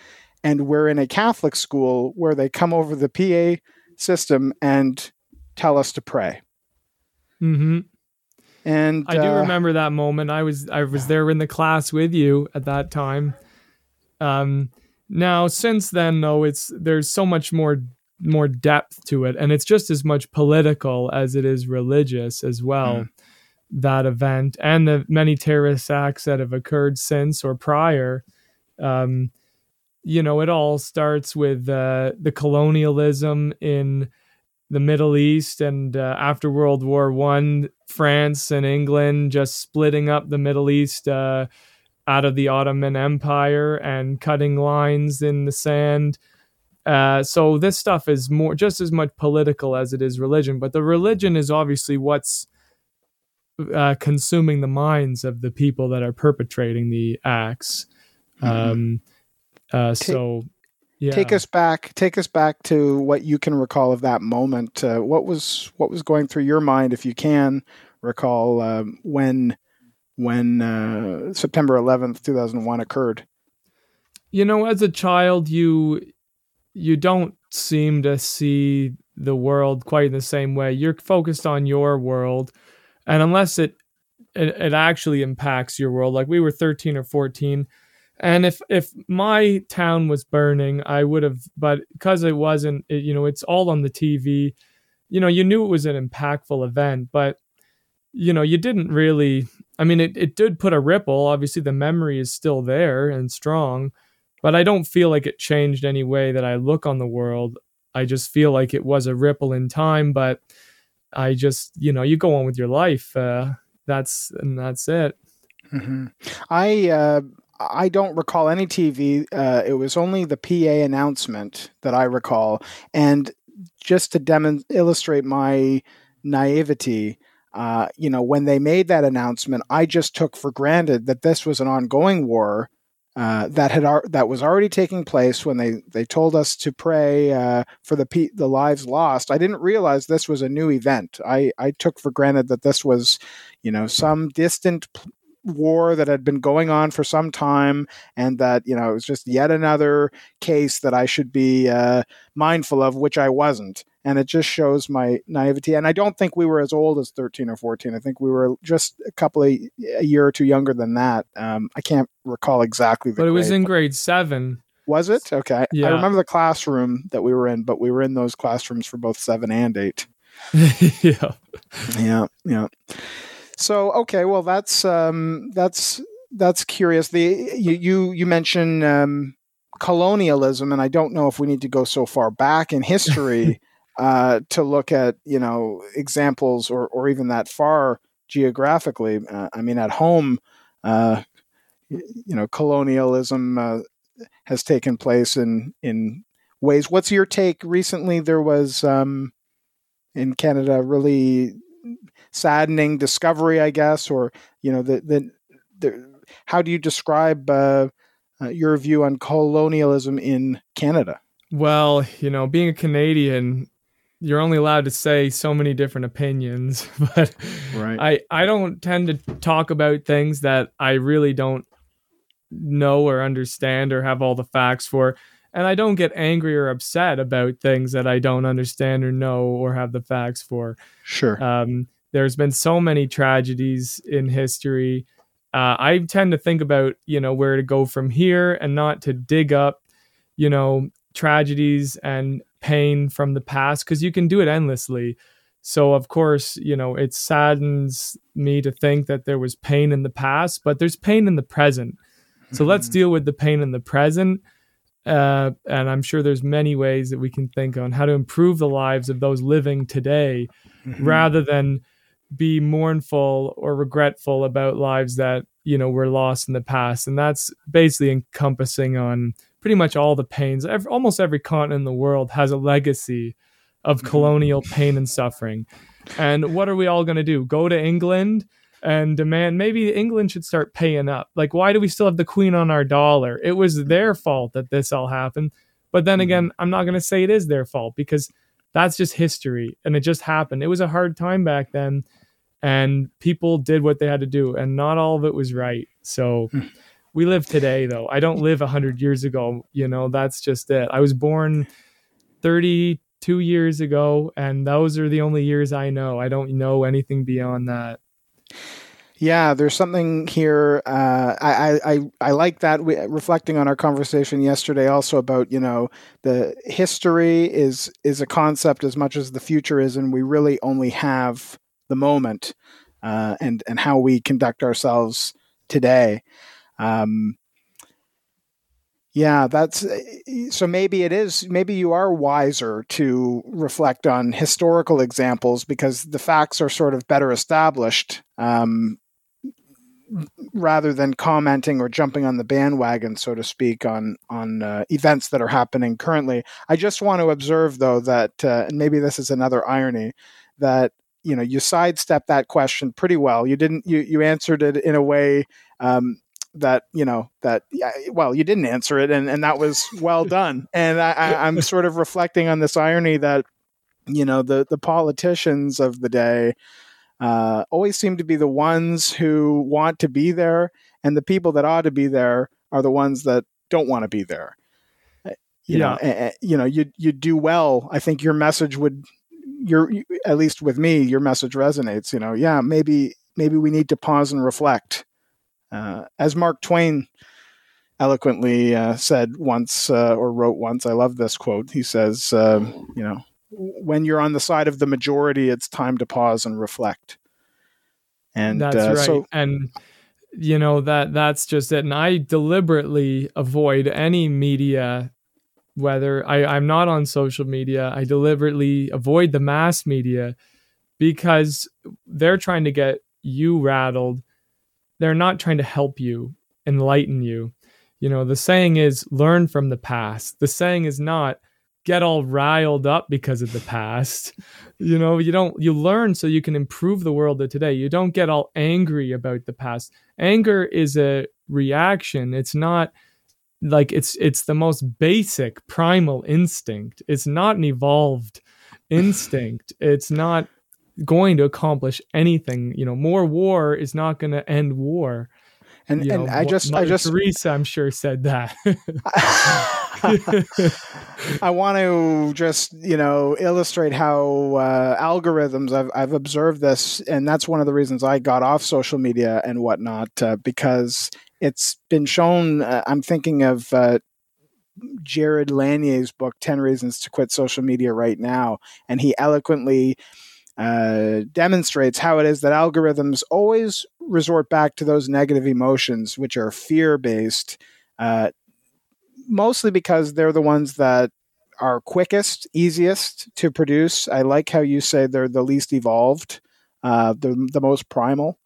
and we're in a catholic school where they come over the pa system and tell us to pray mm-hmm. And i do uh, remember that moment. I was i was there in the class with you at that time. Um now since then though it's there's so much more more depth to it and it's just as much political as it is religious as well mm. that event and the many terrorist acts that have occurred since or prior. Um, you know it all starts with uh, the colonialism in the middle east and uh, after world war one france and england just splitting up the middle east uh, out of the ottoman empire and cutting lines in the sand uh, so this stuff is more just as much political as it is religion, but the religion is obviously what's uh, consuming the minds of the people that are perpetrating the acts. Mm-hmm. Um, uh, so, yeah. take us back. Take us back to what you can recall of that moment. Uh, what was what was going through your mind, if you can recall, um, when when uh, September eleventh, two thousand one occurred. You know, as a child, you you don't seem to see the world quite in the same way. You're focused on your world, and unless it it, it actually impacts your world, like we were 13 or 14, and if if my town was burning, I would have. But because it wasn't, it, you know, it's all on the TV. You know, you knew it was an impactful event, but you know, you didn't really. I mean, it it did put a ripple. Obviously, the memory is still there and strong but I don't feel like it changed any way that I look on the world. I just feel like it was a ripple in time, but I just, you know, you go on with your life. Uh, that's and that's it. Mm-hmm. I uh, I don't recall any TV. Uh, it was only the PA announcement that I recall, and just to demonstrate illustrate my naivety. Uh, you know, when they made that announcement, I just took for granted that this was an ongoing war uh, that had ar- that was already taking place when they, they told us to pray uh, for the pe- the lives lost. I didn't realize this was a new event. I, I took for granted that this was, you know, some distant p- war that had been going on for some time, and that you know it was just yet another case that I should be uh, mindful of, which I wasn't and it just shows my naivety. And I don't think we were as old as 13 or 14. I think we were just a couple of a year or two younger than that. Um, I can't recall exactly. but it was in grade seven. Was it okay? Yeah. I remember the classroom that we were in, but we were in those classrooms for both seven and eight. yeah, yeah, yeah. So okay, well that's um, that's that's curious. The you you, you mentioned um, colonialism, and I don't know if we need to go so far back in history uh, to look at you know examples or or even that far geographically. Uh, I mean, at home, uh, you know, colonialism uh, has taken place in in ways. What's your take? Recently, there was um, in Canada really saddening discovery, I guess, or you know, the the, the how do you describe uh, uh, your view on colonialism in Canada? Well, you know, being a Canadian, you're only allowed to say so many different opinions, but Right. I I don't tend to talk about things that I really don't know or understand or have all the facts for. And I don't get angry or upset about things that I don't understand or know or have the facts for. Sure. Um, there's been so many tragedies in history. Uh, I tend to think about, you know, where to go from here and not to dig up, you know, tragedies and pain from the past because you can do it endlessly. So, of course, you know, it saddens me to think that there was pain in the past, but there's pain in the present. So let's Mhm. deal with the pain in the present. Uh, and I'm sure there's many ways that we can think on how to improve the lives of those living today Mhm. rather than be mournful or regretful about lives that you know were lost in the past. And that's basically encompassing on pretty much all the pains. Every, almost every continent in the world has a legacy of Mhm. colonial pain and suffering. And what are we all going to do? Go to england and demand maybe england should start paying up. Like why do we still have the queen on our dollar? It was their fault that this all happened. But then Mhm. again i'm not going to say it is their fault because that's just history and it just happened. It was a hard time back then and people did what they had to do and not all of it was right so Hmm. we live today though i don't live 100 years ago you know that's just it i was born 32 years ago and those are the only years i know i don't know anything beyond that Yeah, there's something here. Uh, I, I, I, I like that. We, reflecting on our conversation yesterday, also about you know the history is is a concept as much as the future is, and we really only have the moment uh, and and how we conduct ourselves today. Um, yeah, that's so. Maybe it is. Maybe you are wiser to reflect on historical examples because the facts are sort of better established. Um, rather than commenting or jumping on the bandwagon, so to speak, on on uh, events that are happening currently. I just want to observe, though, that uh, and maybe this is another irony that you know you sidestepped that question pretty well. You didn't. You you answered it in a way. Um, that you know that yeah, well you didn't answer it and, and that was well done and I, I, i'm sort of reflecting on this irony that you know the the politicians of the day uh, always seem to be the ones who want to be there, and the people that ought to be there are the ones that don't want to be there. You know, Yeah. eh, you know, you you do well. I think your message would, your at least with me, your message resonates. You know, yeah, maybe maybe we need to pause and reflect, uh, as Mark Twain eloquently uh, said once uh, or wrote once. I love this quote. He says, um, you know, when you're on the side of the majority, it's time to pause and reflect. And that's uh, right so, and you know that that's just it and i deliberately avoid any media whether I, i'm not on social media i deliberately avoid the mass media because they're trying to get you rattled they're not trying to help you enlighten you you know the saying is learn from the past the saying is not get all riled up because of the past. You know, you don't you learn so you can improve the world of today. You don't get all angry about the past. Anger is a reaction. It's not like it's it's the most basic primal instinct. It's not an evolved instinct. It's not going to accomplish anything. You know, more war is not going to end war. And, You and know, I just Mother I just Teresa, I'm sure said that. I want to just you know illustrate how uh, algorithms. I've I've observed this, and that's one of the reasons I got off social media and whatnot uh, because it's been shown. Uh, I'm thinking of. Uh, Jaron Lanier's book, 10 Reasons to Quit Social Media Right Now. And he eloquently uh, demonstrates how it is that algorithms always resort back to those negative emotions, which are fear based, uh, mostly because they're the ones that are quickest, easiest to produce. I like how you say they're the least evolved, uh, the, the most primal.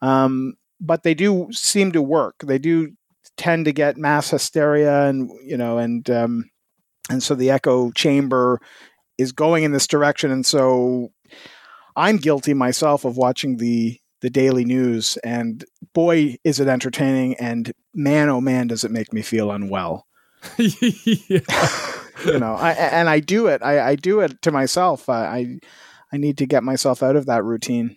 Um, but they do seem to work. They do tend to get mass hysteria, and you know, and um, and so the echo chamber is going in this direction, and so I'm guilty myself of watching the the daily news, and boy, is it entertaining, and man, oh man, does it make me feel unwell. you know, I, and I do it. I, I do it to myself. I, I I need to get myself out of that routine.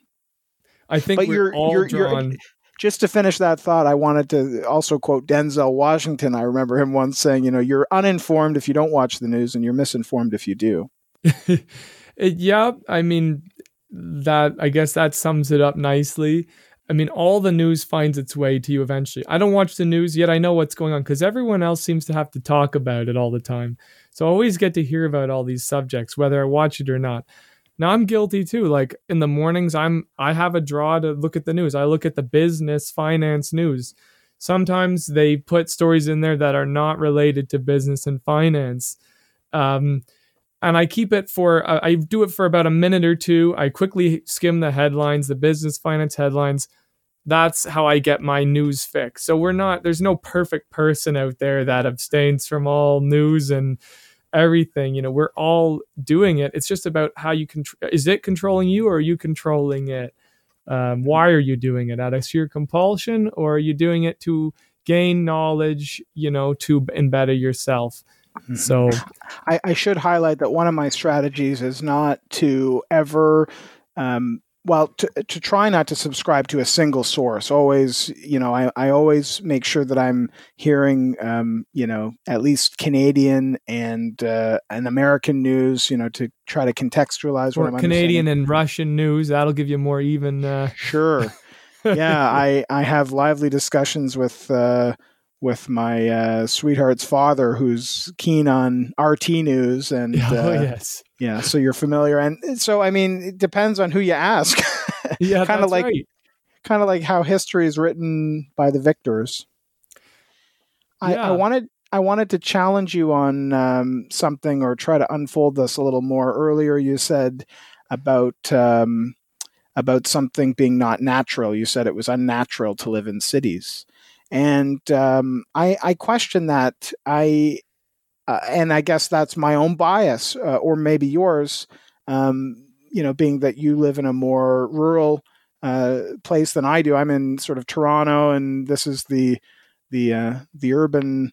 I think But we're you're- all you're- you're- drawn. Eh, just to finish that thought, I wanted to also quote Denzel Washington. I remember him once saying, "You know, you're uninformed if you don't watch the news, and you're misinformed if you do." Uh, yeah, I mean that I guess that sums it up nicely. I mean, all the news finds its way to you eventually. I don't watch the news yet. I know what's going on because everyone else seems to have to talk about it all the time. So I always get to hear about all these subjects, whether I watch it or not. Now I'm guilty too. Like in the mornings, I'm I have a draw to look at the news. I look at the business, finance news. Sometimes they put stories in there that are not related to business and finance. Um, and I keep it for uh, I do it for about a minute or two. I quickly skim the headlines, the business finance headlines. That's how I get my news fix. So we're not there's no perfect person out there that abstains from all news and everything. You know, we're all doing it. It's just about how you can. Is it controlling you, or are you controlling it? Um, why are you doing it out of sheer compulsion, or are you doing it to gain knowledge? You know, to embed yourself. So I, I should highlight that one of my strategies is not to ever, um, well, to, to try not to subscribe to a single source. Always, you know, I, I always make sure that I'm hearing, um, you know, at least Canadian and uh, and American news, you know, to try to contextualize what or I'm Canadian and Russian news. That'll give you more even. Uh, Sure. yeah, I, I have lively discussions with uh, with my uh, sweetheart's father, who's keen on RT news, and oh uh, yes, yeah, so you're familiar, and so I mean, it depends on who you ask. yeah, Kinda like- right. kind of like how history is written by the victors. I, I wanted I wanted to challenge you on um, something or try to unfold this a little more. Earlier, you said about um, about something being not natural. You said it was unnatural to live in cities, and um, I, I question that. I uh, and I guess that's my own bias, uh, or maybe yours. Um, you know, being that you live in a more rural uh, place than I do. I'm in sort of Toronto, and this is the the uh, the urban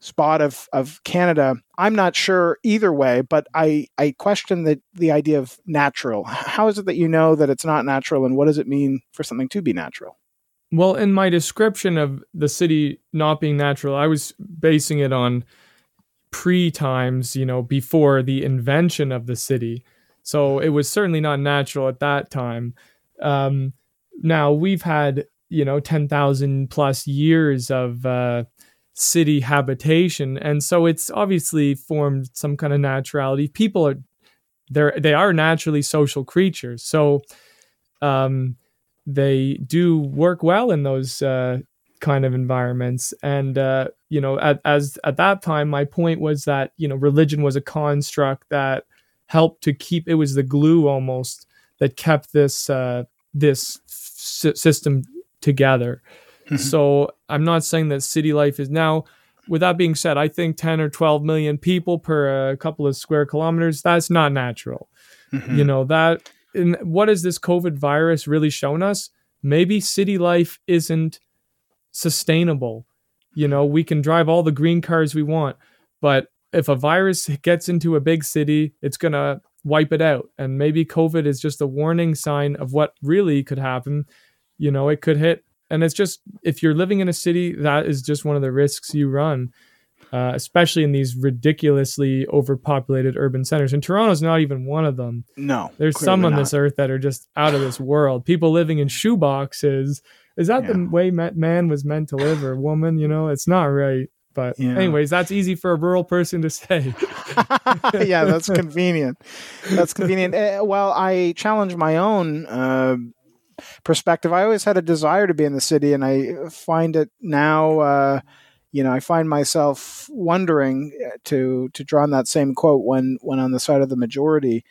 spot of of Canada. I'm not sure either way, but I I question the the idea of natural. How is it that you know that it's not natural, and what does it mean for something to be natural? Well, in my description of the city not being natural, I was basing it on pre times, you know, before the invention of the city. So it was certainly not natural at that time. Um, now we've had, you know, 10,000 plus years of uh, city habitation. And so it's obviously formed some kind of naturality. People are, they're, they are naturally social creatures. So, um, they do work well in those uh, kind of environments. And uh, you know, at, as at that time, my point was that you know, religion was a construct that helped to keep. It was the glue almost that kept this uh, this s- system together. Mhm. So I'm not saying that city life is now. with that being said, I think 10 or 12 million people per a couple of square kilometers, that's not natural. Mhm. You know, that and what has this COVID virus really shown us? Maybe city life isn't sustainable. You know, we can drive all the green cars we want, but if a virus gets into a big city, it's going to wipe it out. And maybe COVID is just a warning sign of what really could happen. You know, it could hit. And it's just, if you're living in a city, that is just one of the risks you run, uh, especially in these ridiculously overpopulated urban centers. And Toronto's not even one of them. no, There's some on not. this earth that are just out of this world. People living in shoeboxes. Is that the way man was meant to live or woman? You know, it's not right. But Yeah. anyways, that's easy for a rural person to say. yeah, that's convenient. That's convenient. Eh, well, I challenge my own uh, perspective. I always had a desire to be in the city, and I find it now. Uh, you know, I find myself wondering eh, to to draw on that same quote when when on the side of the majority.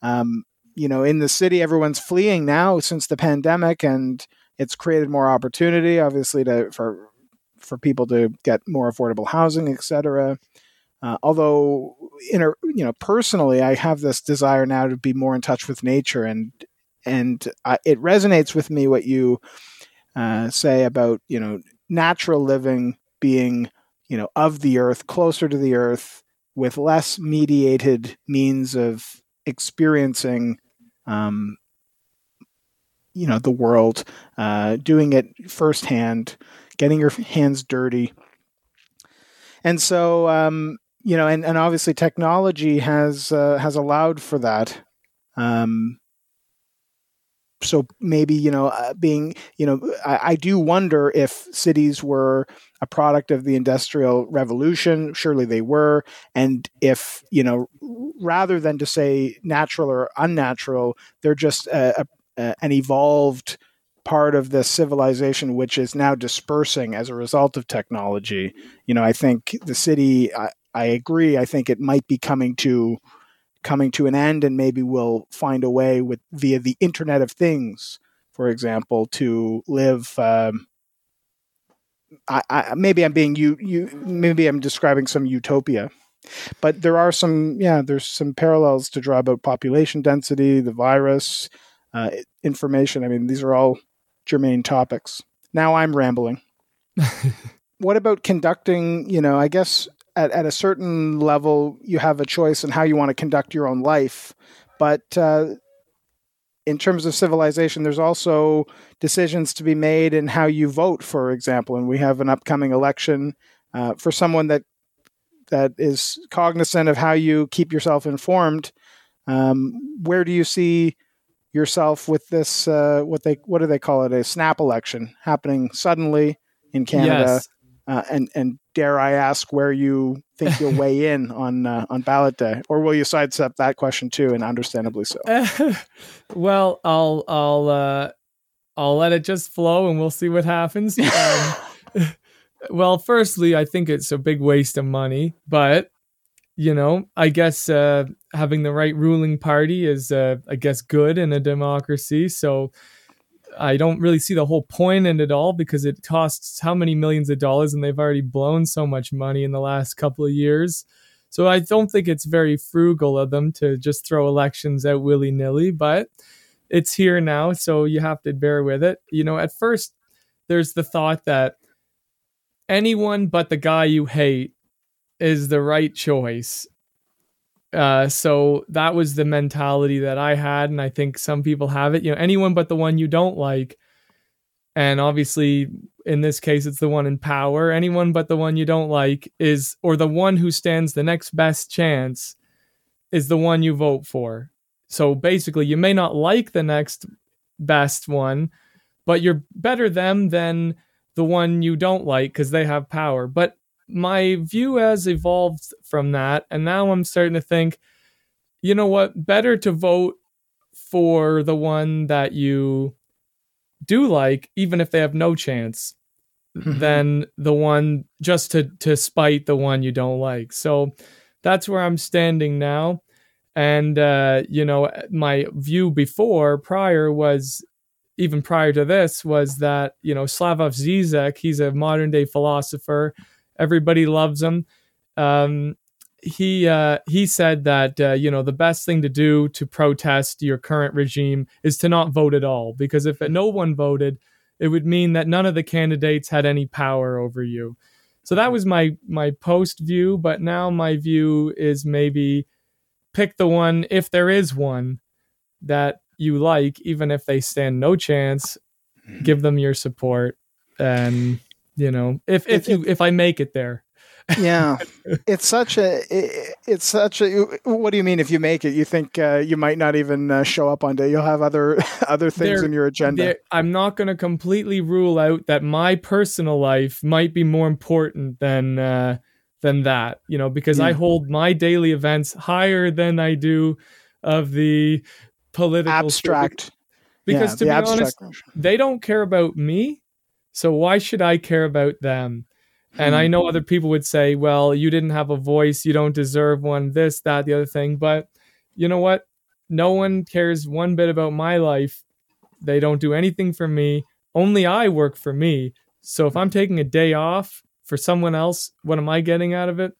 Um, you know, in the city, everyone's fleeing now since the pandemic, and it's created more opportunity, obviously, to for for people to get more affordable housing, et cetera. Uh, although, in a, you know, personally, I have this desire now to be more in touch with nature, and and I, it resonates with me what you uh, say about you know natural living being you know of the earth, closer to the earth, with less mediated means of experiencing. Um, you know the world, uh, doing it firsthand, getting your hands dirty, and so um, you know, and, and obviously technology has uh, has allowed for that. Um, so maybe you know, uh, being you know, I, I do wonder if cities were a product of the industrial revolution. Surely they were, and if you know, rather than to say natural or unnatural, they're just a, a, an evolved part of the civilization which is now dispersing as a result of technology. You know, I think the city. I, I agree. I think it might be coming to coming to an end, and maybe we'll find a way with via the Internet of Things, for example, to live. Um, I, I, maybe I'm being you, you. Maybe I'm describing some utopia, but there are some. Yeah, there's some parallels to draw about population density, the virus, uh, information. I mean, these are all germane topics. Now I'm rambling. what about conducting? You know, I guess at, at a certain level, you have a choice in how you want to conduct your own life. But uh, in terms of civilization, there's also decisions to be made in how you vote, for example. And we have an upcoming election uh, for someone that that is cognizant of how you keep yourself informed. Um, where do you see yourself with this? Uh, what they what do they call it? A snap election happening suddenly in Canada. Yes. Uh, and and dare I ask where you think you'll weigh in on uh, on ballot day, or will you sidestep that question too, and understandably so? well, I'll I'll uh, I'll let it just flow, and we'll see what happens. Um, well, firstly, I think it's a big waste of money, but you know, I guess uh, having the right ruling party is, uh, I guess, good in a democracy. So I don't really see the whole point in it all because it costs how many millions of dollars, and they've already blown so much money in the last couple of years. So I don't think it's very frugal of them to just throw elections out willy nilly, but it's here now, so you have to bear with it. You know, at first, there's the thought that anyone but the guy you hate is the right choice. Uh, so that was the mentality that I had, and I think some people have it. You know, anyone but the one you don't like, and obviously in this case, it's the one in power. Anyone but the one you don't like is, or the one who stands the next best chance, is the one you vote for. So basically, you may not like the next best one, but you're better them than the one you don't like because they have power. But my view has evolved from that, and now I'm starting to think, you know what, better to vote for the one that you do like, even if they have no chance, than the one just to to spite the one you don't like. So that's where I'm standing now. And uh, you know, my view before prior was even prior to this was that you know Slavoj Zizek, he's a modern day philosopher, everybody loves him. Um, he uh, he said that uh, you know the best thing to do to protest your current regime is to not vote at all because if no one voted, it would mean that none of the candidates had any power over you. So that was my my post view, but now my view is maybe pick the one if there is one that you like, even if they stand no chance, give them your support and you know if if you if I make it there. Yeah. It's such a it, it's such a what do you mean if you make it? You think uh, you might not even uh, show up on day. You'll have other other things There- in your agenda. I'm not going to completely rule out that my personal life might be more important than uh, than that, you know, because I hold my daily events higher than I do of the political abstract. Because yeah, to the be abstract honest, they don't care about me, so why should I care about them? And Hmm. I know other people would say, well, you didn't have a voice, you don't deserve one, this, that, the other thing. But you know what? No one cares one bit about my life. They don't do anything for me. Only I work for me. So if I'm taking a day off for someone else, what am I getting out of it?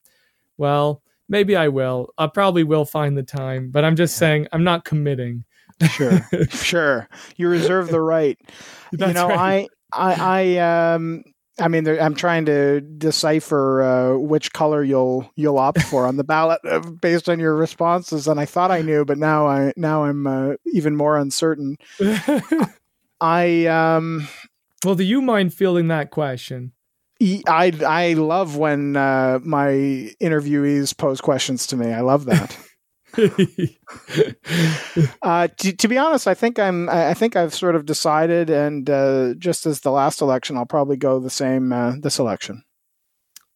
Well, maybe I will. I probably will find the time, but I'm just saying I'm not committing. sure sure you reserve the right you know right. i i i um I mean, I'm trying to decipher uh, which color you'll you'll opt for on the ballot uh, based on your responses, and I thought I knew, but now I now I'm uh, even more uncertain. I um well, do you mind fielding that question? I I love when uh, my interviewees pose questions to me. I love that. Uh, to, to be honest, I think I'm. I think I've sort of decided, and uh, just as the last election, I'll probably go the same uh, this election.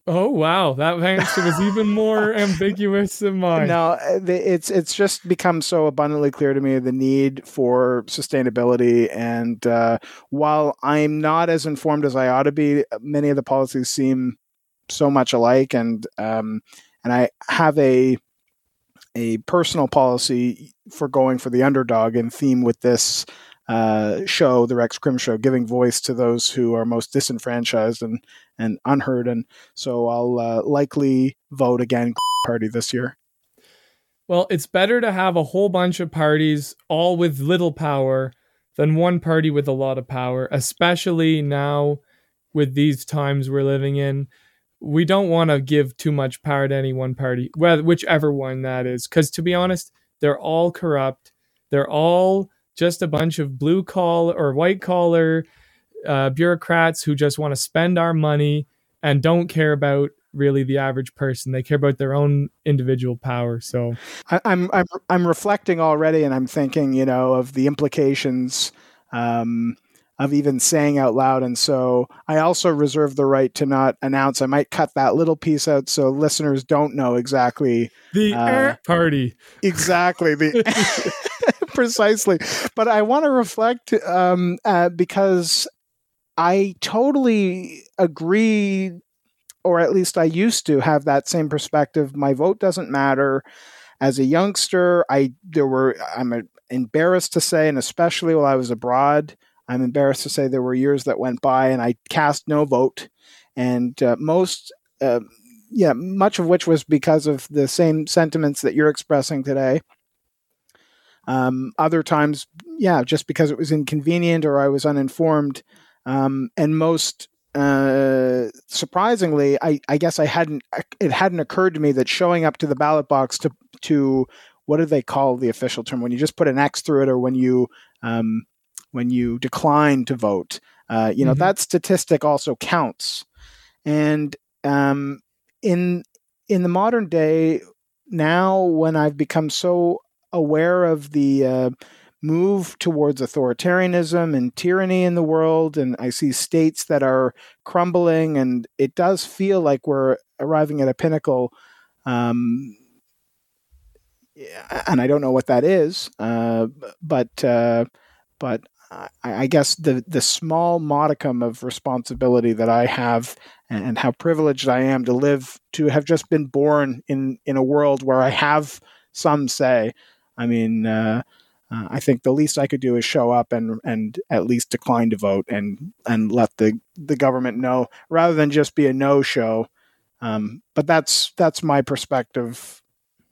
oh wow, that answer was even more ambiguous than mine. No, it's it's just become so abundantly clear to me the need for sustainability, and uh, while I'm not as informed as I ought to be, many of the policies seem so much alike, and um, and I have a a personal policy for going for the underdog in theme with this uh, show, the Rex Crim Show, giving voice to those who are most disenfranchised and and unheard, and so I'll uh, likely vote again party this year. Well, it's better to have a whole bunch of parties all with little power than one party with a lot of power, especially now with these times we're living in. We don't want to give too much power to any one party, whether whichever one that is, because to be honest, they're all corrupt. They're all just a bunch of blue collar or white collar uh, bureaucrats who just want to spend our money and don't care about really the average person. They care about their own individual power. So I, I'm I'm I'm reflecting already, and I'm thinking, you know, of the implications um, of even saying out loud. And so I also reserve the right to not announce. I might cut that little piece out so listeners don't know exactly the Uh, party. exactly the precisely. But I want to reflect um, uh, because I totally agree, or at least I used to have that same perspective. My vote doesn't matter. As a youngster, I there were I'm uh embarrassed to say, and especially while I was abroad, I'm embarrassed to say there were years that went by and I cast no vote, and uh, most. Uh, yeah, much of which was because of the same sentiments that you're expressing today. Um, other times, yeah, just because it was inconvenient or I was uninformed. Um, and most uh, surprisingly, I, I guess I hadn't. It hadn't occurred to me that showing up to the ballot box to to what do they call the official term when you just put an X through it or when you um, when you decline to vote. Uh, you know Mhm. that statistic also counts, and um, in in the modern day now when I've become so aware of the uh, move towards authoritarianism and tyranny in the world, and I see states that are crumbling, and it does feel like we're arriving at a pinnacle. Um, and I don't know what that is, uh, but uh, but I, I guess the the small modicum of responsibility that I have, and, and how privileged I am to live to have just been born in in a world where I have some say. I mean, uh, uh, I think the least I could do is show up and and at least decline to vote and and let the the government know rather than just be a no show. Um, but that's that's my perspective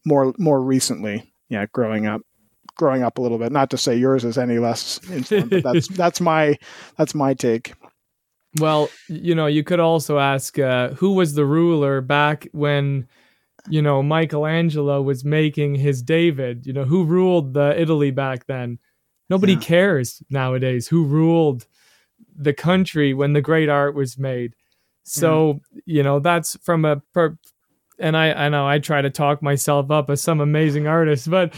more more recently. Yeah, growing up, growing up a little bit. Not to say yours is any less informed, but that's that's my that's my take. Well, you know, you could also ask uh, who was the ruler back when, you know, Michelangelo was making his David. You know, who ruled the Italy back then? Nobody Yeah. cares nowadays who ruled the country when the great art was made. So, you know, that's from a per- and I I know I try to talk myself up as some amazing artist, but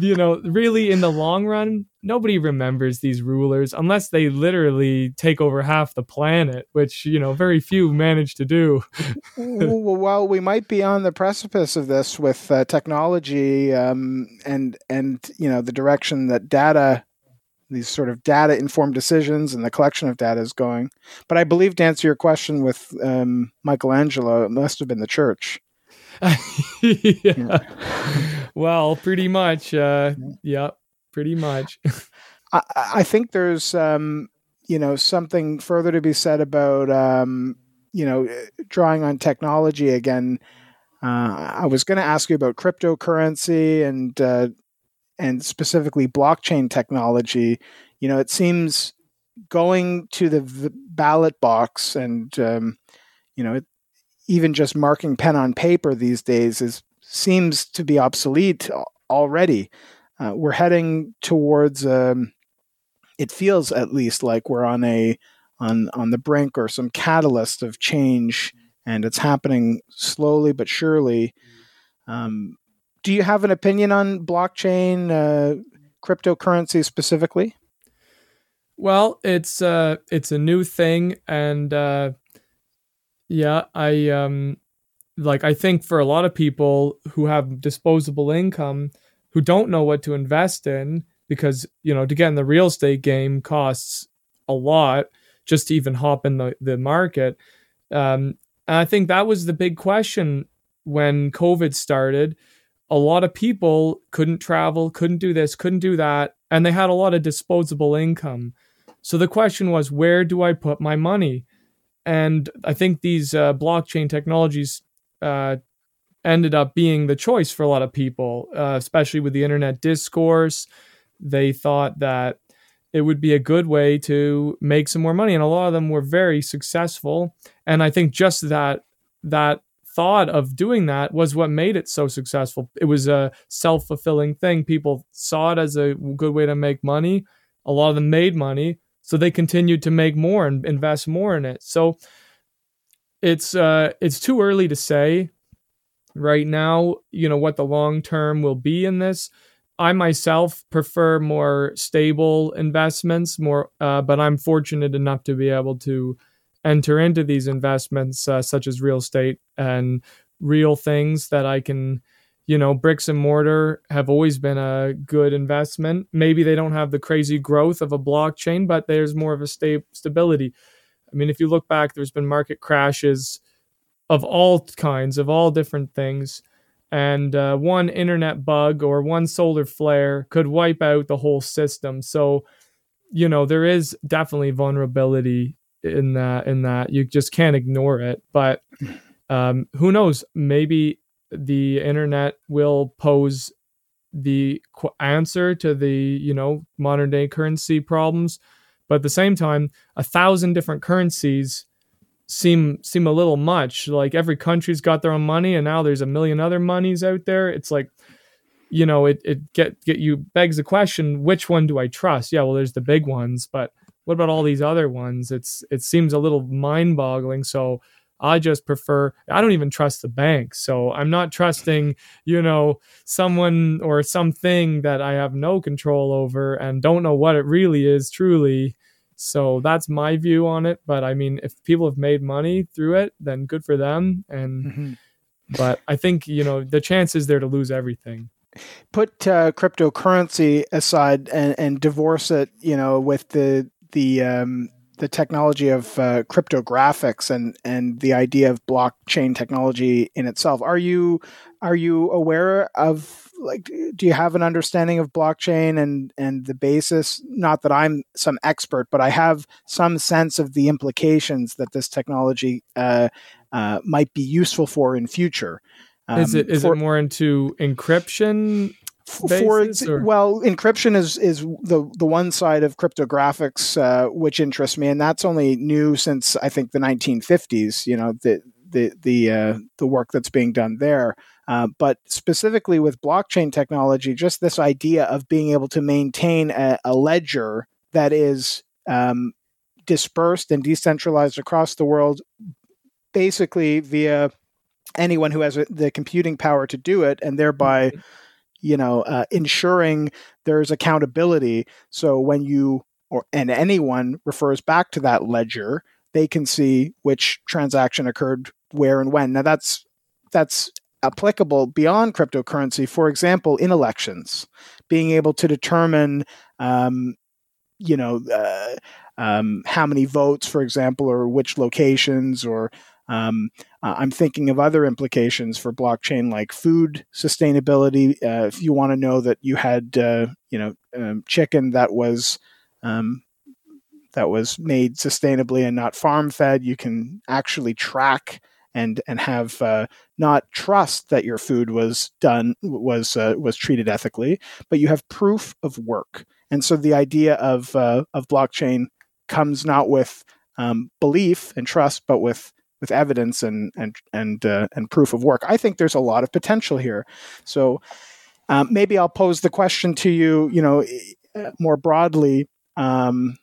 you know, really in the long run, nobody remembers these rulers unless they literally take over half the planet, which, you know, very few manage to do. well, we might be on the precipice of this with uh, technology um, and and you know the direction that data, these sort of data informed decisions and the collection of data is going. But I believe to answer your question with um, Michelangelo, it must have been the church. yeah. Well, pretty much. Uh, yeah, pretty much. I, I think there's um, you know something further to be said about um, you know drawing on technology again. Uh, I was going to ask you about cryptocurrency and uh, and specifically blockchain technology. You know, it seems going to the v- ballot box and um, you know it, even just marking pen on paper these days is seems to be obsolete already. Uh, we're heading towards um, it feels at least like we're on a on on the brink or some catalyst of change and it's happening slowly but surely um, do you have an opinion on blockchain uh, cryptocurrency specifically Well, it's uh it's a new thing and uh yeah, I um like I think for a lot of people who have disposable income who don't know what to invest in because, you know, to get in the real estate game costs a lot just to even hop in the, the market. Um and I think that was the big question when COVID started. A lot of people couldn't travel, couldn't do this, couldn't do that, and they had a lot of disposable income. So the question was, where do I put my money? And I think these uh, blockchain technologies uh, ended up being the choice for a lot of people, uh, especially with the internet discourse. They thought that it would be a good way to make some more money, and a lot of them were very successful. And I think just that that thought of doing that was what made it so successful. It was a self fulfilling thing. People saw it as a good way to make money. A lot of them made money, so they continued to make more and invest more in it. So it's uh, it's too early to say right now. You know what the long term will be in this. I myself prefer more stable investments, more, uh, but I'm fortunate enough to be able to enter into these investments, uh, such as real estate and real things that I can, you know, bricks and mortar have always been a good investment. Maybe they don't have the crazy growth of a blockchain, but there's more of a sta- stability. I mean, if you look back, there's been market crashes of all kinds, of all different things. And uh, one internet bug or one solar flare could wipe out the whole system. So, you know, there is definitely vulnerability in that. In that, you just can't ignore it. But um, who knows? Maybe the internet will pose the answer to the you know modern day currency problems. But at the same time, a thousand different currencies seem seem a little much. Like every country's got their own money, and now there's a million other monies out there. It's like, you know, it it get get you begs the question: which one do I trust? Yeah, well, there's the big ones, but what about all these other ones? It's it seems a little mind boggling. So I just prefer. I don't even trust the bank, so I'm not trusting, you know, someone or something that I have no control over and don't know what it really is truly. So that's my view on it. But I mean, if people have made money through it, then good for them. And mm-hmm. but I think you know the chance is there to lose everything. put uh, cryptocurrency aside and, and divorce it, you know, with the the um, the technology of uh, cryptographics and and the idea of blockchain technology in itself. Are you are you aware of like do you have an understanding of blockchain and and the basis? Not that I'm some expert, but I have some sense of the implications that this technology uh, uh, might be useful for in future. Um, is it is for, it more into encryption? For well, encryption is is the the one side of cryptographics uh, which interests me, and that's only new since I think the 1950s. You know the the the uh, the work that's being done there. Uh, but specifically with blockchain technology, just this idea of being able to maintain a, a ledger that is um, dispersed and decentralized across the world, basically via anyone who has the computing power to do it, and thereby, mm-hmm. You know, uh, ensuring there's accountability. So when you or and anyone refers back to that ledger, they can see which transaction occurred where and when. Now that's that's applicable beyond cryptocurrency. For example, in elections, being able to determine, um, you know, uh, um, how many votes, for example, or which locations, or um, uh, I'm thinking of other implications for blockchain like food sustainability. Uh, if you want to know that you had, uh, you know, um, chicken that was um, that was made sustainably and not farm fed, you can actually track and and have uh, not trust that your food was done was uh, was treated ethically, but you have proof of work. And so the idea of uh, of blockchain comes not with um, belief and trust, but with with evidence and and and uh, and proof of work. I think there's a lot of potential here. So um, maybe I'll pose the question to you, you know, more broadly. Um,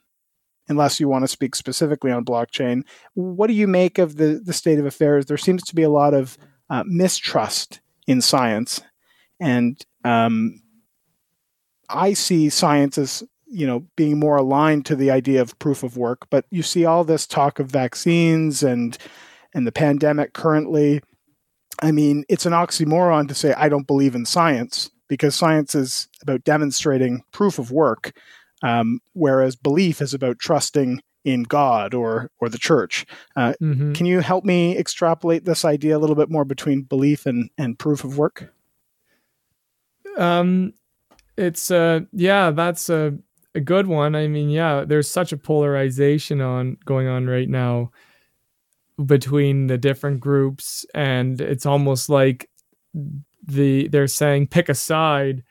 unless you want to speak specifically on blockchain. What do you make of the, the state of affairs? There seems to be a lot of uh, mistrust in science. And um, I see science as you know being more aligned to the idea of proof of work but you see all this talk of vaccines and and the pandemic currently i mean it's an oxymoron to say i don't believe in science because science is about demonstrating proof of work um, whereas belief is about trusting in God or or the church. Uh, mm-hmm. Can you help me extrapolate this idea a little bit more between belief and and proof of work? Um, it's uh, yeah, that's a a good one. I mean, yeah, there's such a polarization on going on right now between the different groups, and it's almost like the they're saying pick a side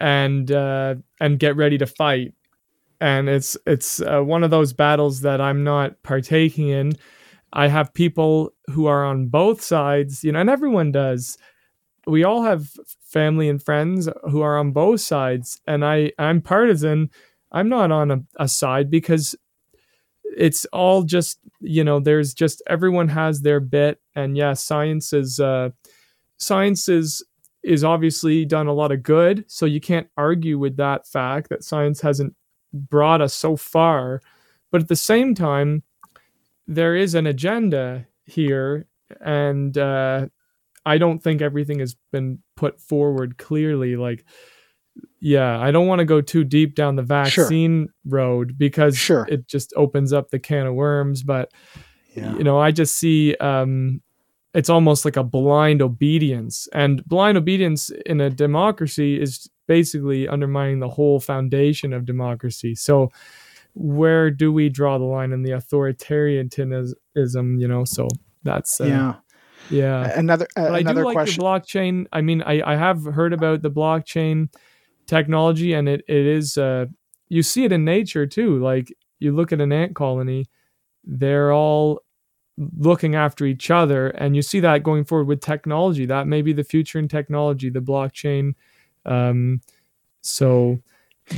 and uh, and get ready to fight. And it's it's uh, one of those battles that I'm not partaking in. I have people who are on both sides, you know, and everyone does. We all have family and friends who are on both sides, and I I'm partisan. I'm not on a, a side because it's all just you know there's just everyone has their bit and yeah science is uh science is is obviously done a lot of good. So you can't argue with that fact that science hasn't brought us so far. But at the same time, there is an agenda here, and uh, I don't think everything has been put forward clearly. Like, yeah, I don't want to go too deep down the vaccine sure. road because sure. it just opens up the can of worms. But yeah. you know, I just see um, it's almost like a blind obedience. And blind obedience in a democracy is basically undermining the whole foundation of democracy. So where do we draw the line in the authoritarianism, you know? So that's uh, yeah. Yeah. Another uh, I another do like question. The blockchain. I mean, I, I have heard about the blockchain technology and it, it is uh you see it in nature too. Like you look at an ant colony, they're all looking after each other. And you see that going forward with technology. That may be the future in technology, the blockchain. Um, so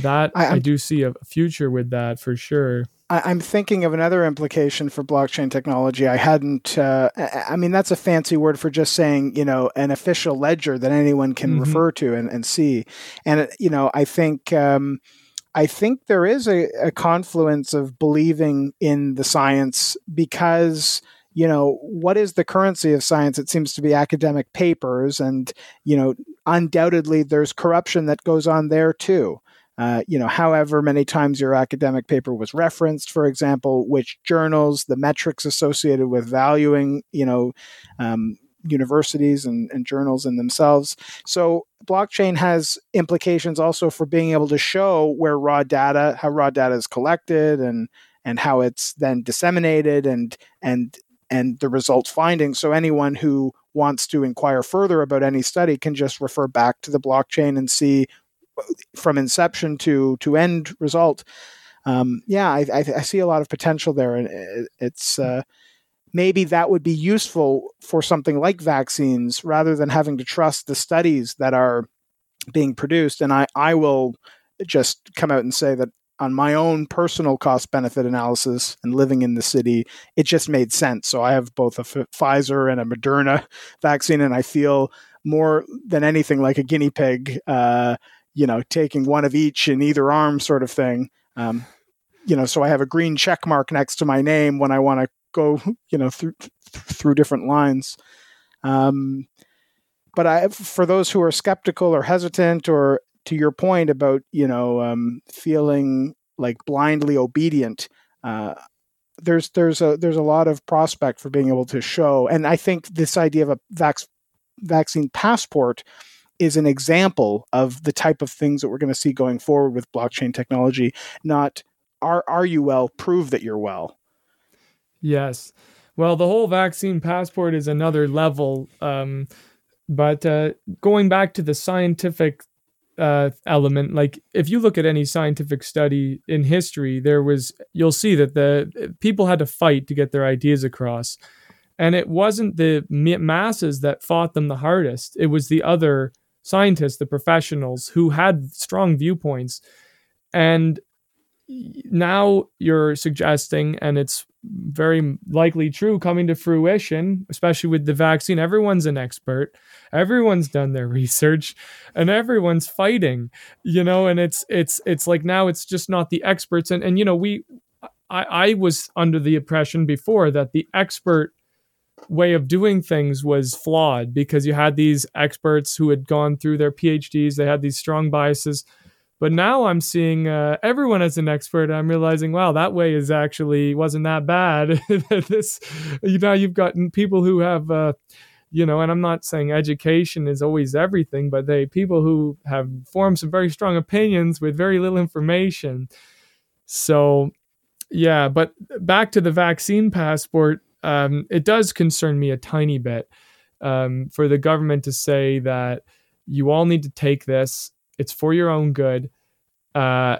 that I, I, do see a future with that for sure. I, am thinking of another implication for blockchain technology. I hadn't. Uh, I mean, that's a fancy word for just saying, you know, an official ledger that anyone can mm-hmm. refer to and, and see. And you know, I think. Um, I think there is a, a confluence of believing in the science because you know what is the currency of science it seems to be academic papers and you know undoubtedly there's corruption that goes on there too uh, you know however many times your academic paper was referenced for example which journals the metrics associated with valuing you know um, universities and, and journals in themselves. So blockchain has implications also for being able to show where raw data, how raw data is collected and and how it's then disseminated and and and the results findings. So anyone who wants to inquire further about any study can just refer back to the blockchain and see from inception to to end result. Um, yeah, I, I, I, see a lot of potential there, and it's uh, maybe that would be useful for something like vaccines rather than having to trust the studies that are being produced. And I, I will just come out and say that on my own personal cost benefit analysis and living in the city, it just made sense. So I have both a F- Pfizer and a Moderna vaccine, and I feel more than anything like a guinea pig, uh, you know, taking one of each in either arm sort of thing. Um, you know, so I have a green check mark next to my name when I want to go, you know, through through different lines. Um, but I, for those who are skeptical or hesitant or to your point about you know um, feeling like blindly obedient uh, there's there's a there's a lot of prospect for being able to show and i think this idea of a vac- vaccine passport is an example of the type of things that we're going to see going forward with blockchain technology not are are you well prove that you're well yes well the whole vaccine passport is another level um, but uh, going back to the scientific uh, element. Like if you look at any scientific study in history, there was you'll see that the people had to fight to get their ideas across, and it wasn't the masses that fought them the hardest. It was the other scientists, the professionals who had strong viewpoints, and now you're suggesting, and it's very likely true coming to fruition, especially with the vaccine. Everyone's an expert, everyone's done their research, and everyone's fighting, you know, and it's it's it's like now it's just not the experts. And and you know, we I, I was under the impression before that the expert way of doing things was flawed because you had these experts who had gone through their PhDs, they had these strong biases but now I'm seeing uh, everyone as an expert. I'm realizing, wow, that way is actually wasn't that bad. this, you know, you've gotten people who have, uh, you know, and I'm not saying education is always everything, but they people who have formed some very strong opinions with very little information. So, yeah, but back to the vaccine passport, um, it does concern me a tiny bit um, for the government to say that you all need to take this it's for your own good. Uh,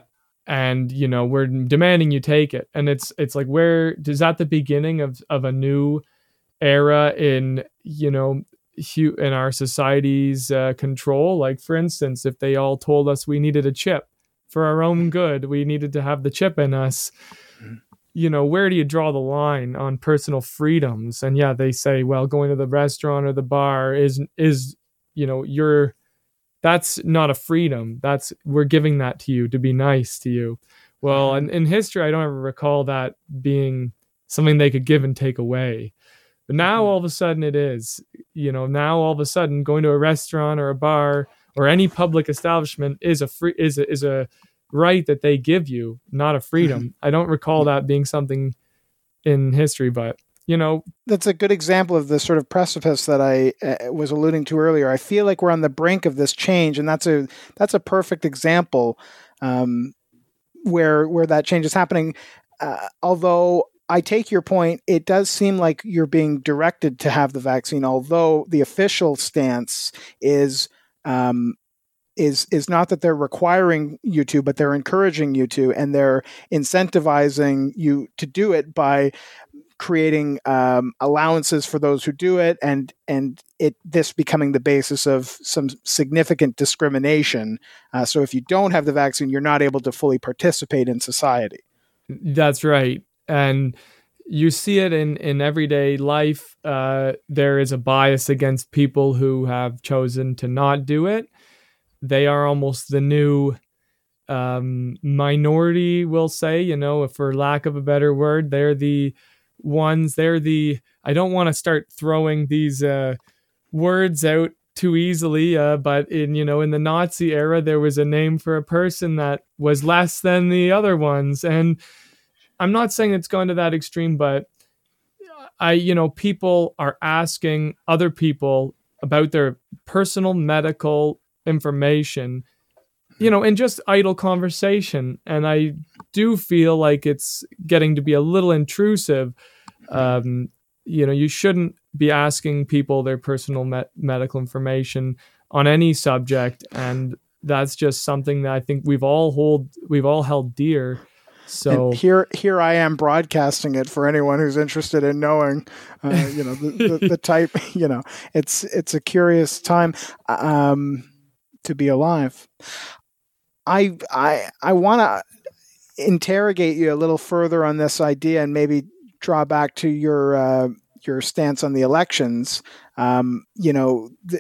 and you know we're demanding you take it and it's it's like where is that the beginning of of a new era in you know in our society's uh, control like for instance if they all told us we needed a chip for our own good we needed to have the chip in us. You know where do you draw the line on personal freedoms? And yeah they say well going to the restaurant or the bar is is you know your that's not a freedom. That's we're giving that to you to be nice to you. Well in, in history i don't ever recall that being something they could give and take away. But now mm-hmm. all of a sudden it is you know now all of a sudden going to a restaurant or a bar or any public establishment is a free is a, is a right that they give you not a freedom mm-hmm. i don't recall that being something in history but you know that's a good example of the sort of precipice that i uh, was alluding to earlier i feel like we're on the brink of this change and that's a that's a perfect example um, where where that change is happening uh, although I take your point. It does seem like you're being directed to have the vaccine, although the official stance is um, is is not that they're requiring you to, but they're encouraging you to, and they're incentivizing you to do it by creating um, allowances for those who do it, and and it this becoming the basis of some significant discrimination. Uh, so if you don't have the vaccine, you're not able to fully participate in society. That's right, and you see it in in everyday life. Uh, there is a bias against people who have chosen to not do it. They are almost the new um, minority, we'll say, you know, for lack of a better word. They're the ones. They're the I don't want to start throwing these uh, words out too easily, uh, but in you know in the Nazi era there was a name for a person that was less than the other ones, and I'm not saying it's gone to that extreme, but I you know people are asking other people about their personal medical information you know, in just idle conversation. And I do feel like it's getting to be a little intrusive. Um, you know you shouldn't be asking people their personal me- medical information on any subject and that's just something that i think we've all hold we've all held dear so and here, here I am broadcasting it for anyone who's interested in knowing, uh, you know, the, the, the, type. You know, it's it's a curious time um, to be alive. I I I want to interrogate you a little further on this idea and maybe draw back to your uh, your stance on the elections. Um, you know, the,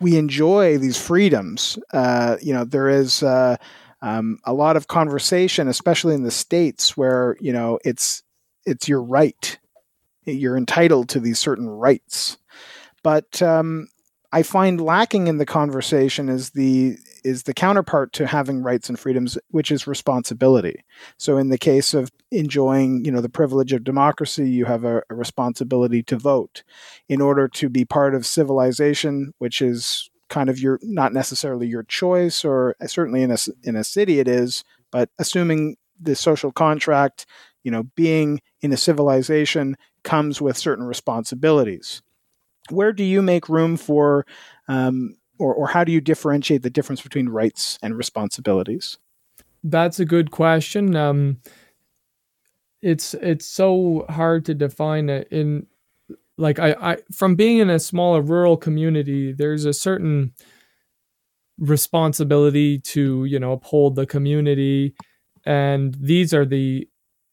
we enjoy these freedoms. Uh, you know, there is. Uh, um, a lot of conversation, especially in the states, where you know it's it's your right, you're entitled to these certain rights. But um, I find lacking in the conversation is the is the counterpart to having rights and freedoms, which is responsibility. So, in the case of enjoying, you know, the privilege of democracy, you have a, a responsibility to vote. In order to be part of civilization, which is kind of your not necessarily your choice, or certainly in a in a city it is, but assuming the social contract, you know, being in a civilization comes with certain responsibilities. Where do you make room for, um, or or how do you differentiate the difference between rights and responsibilities? That's a good question. Um, it's it's so hard to define it in like I, I from being in a smaller rural community there's a certain responsibility to you know uphold the community and these are the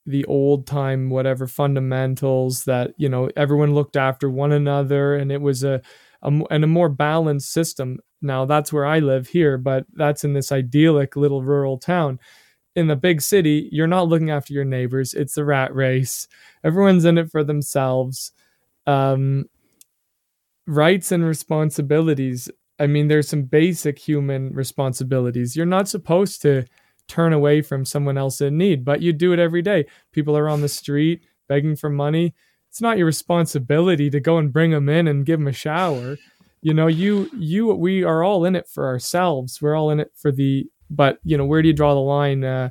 the old time whatever fundamentals that you know everyone looked after one another and it was a, a and a more balanced system. Now that's where i live here but that's in this idyllic little rural town. In the big city you're not looking after your neighbors. It's a rat race. Everyone's in it for themselves. Um, rights and responsibilities. I mean, there's some basic human responsibilities. You're not supposed to turn away from someone else in need, but you do it every day. People are on the street begging for money. It's not your responsibility to go and bring them in and give them a shower. You know, you you we are all in it for ourselves. We're all in it for the but, you know, where do you draw the line uh,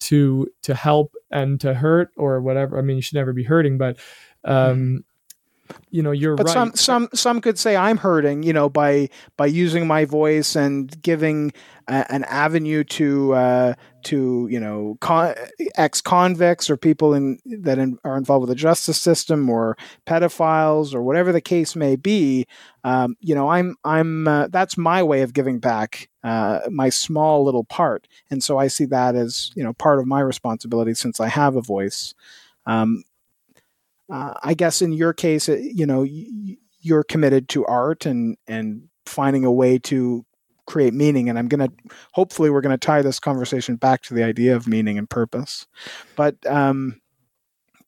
to to help and to hurt or whatever? I mean, you should never be hurting, but um you know you're but right. some some some could say i'm hurting you know by by using my voice and giving a, an avenue to uh, to you know con- ex convicts or people in that in, are involved with the justice system or pedophiles or whatever the case may be um, you know i'm i'm uh, that's my way of giving back uh, my small little part and so i see that as you know part of my responsibility since i have a voice um, uh, I guess in your case, uh, you know, you're committed to art and and finding a way to create meaning. And I'm going to hopefully we're going to tie this conversation back to the idea of meaning and purpose. But um,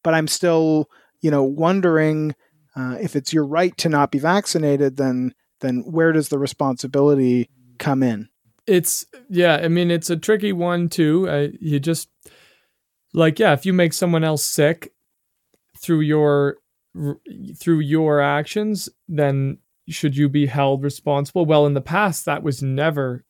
but I'm still you know wondering uh, if it's your right to not be vaccinated, then then where does the responsibility come in? It's yeah. I mean, it's a tricky one too. Uh, you just like yeah, if you make someone else sick through your through your actions, then should you be held responsible? Well, in the past, that was never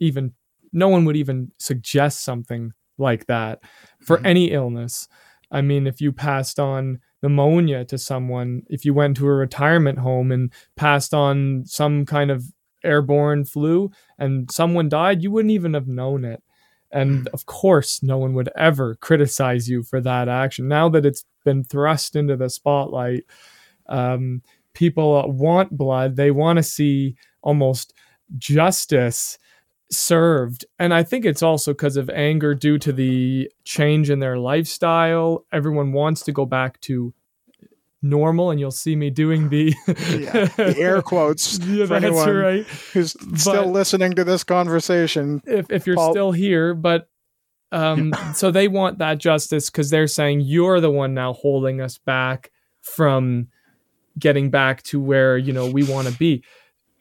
even no one would even suggest something like that for mm-hmm. any illness. I mean, if you passed on pneumonia to someone, if you went to a retirement home and passed on some kind of airborne flu and someone died, you wouldn't even have known it. And of course, no one would ever criticize you for that action. Now that it's been thrust into the spotlight, um, people want blood. They want to see almost justice served. And I think it's also because of anger due to the change in their lifestyle. Everyone wants to go back to normal and you'll see me doing the, yeah, the air quotes yeah, for anyone right. who's but still listening to this conversation if, if you're Paul. still here but um, so they want that justice because they're saying you're the one now holding us back from getting back to where you know we want to be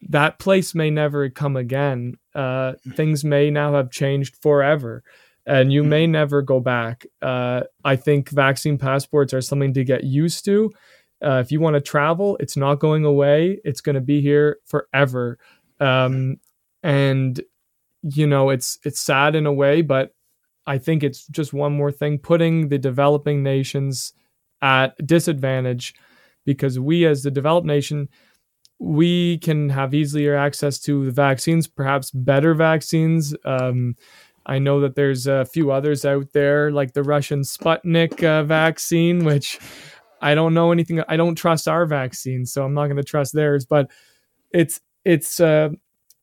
that place may never come again uh, things may now have changed forever and you may never go back. Uh, I think vaccine passports are something to get used to. Uh, if you want to travel, it's not going away. It's going to be here forever. Um, and you know, it's it's sad in a way, but I think it's just one more thing putting the developing nations at disadvantage because we, as the developed nation, we can have easier access to the vaccines, perhaps better vaccines. Um, I know that there's a few others out there, like the Russian Sputnik uh, vaccine, which I don't know anything. I don't trust our vaccine, so I'm not going to trust theirs. But it's it's uh,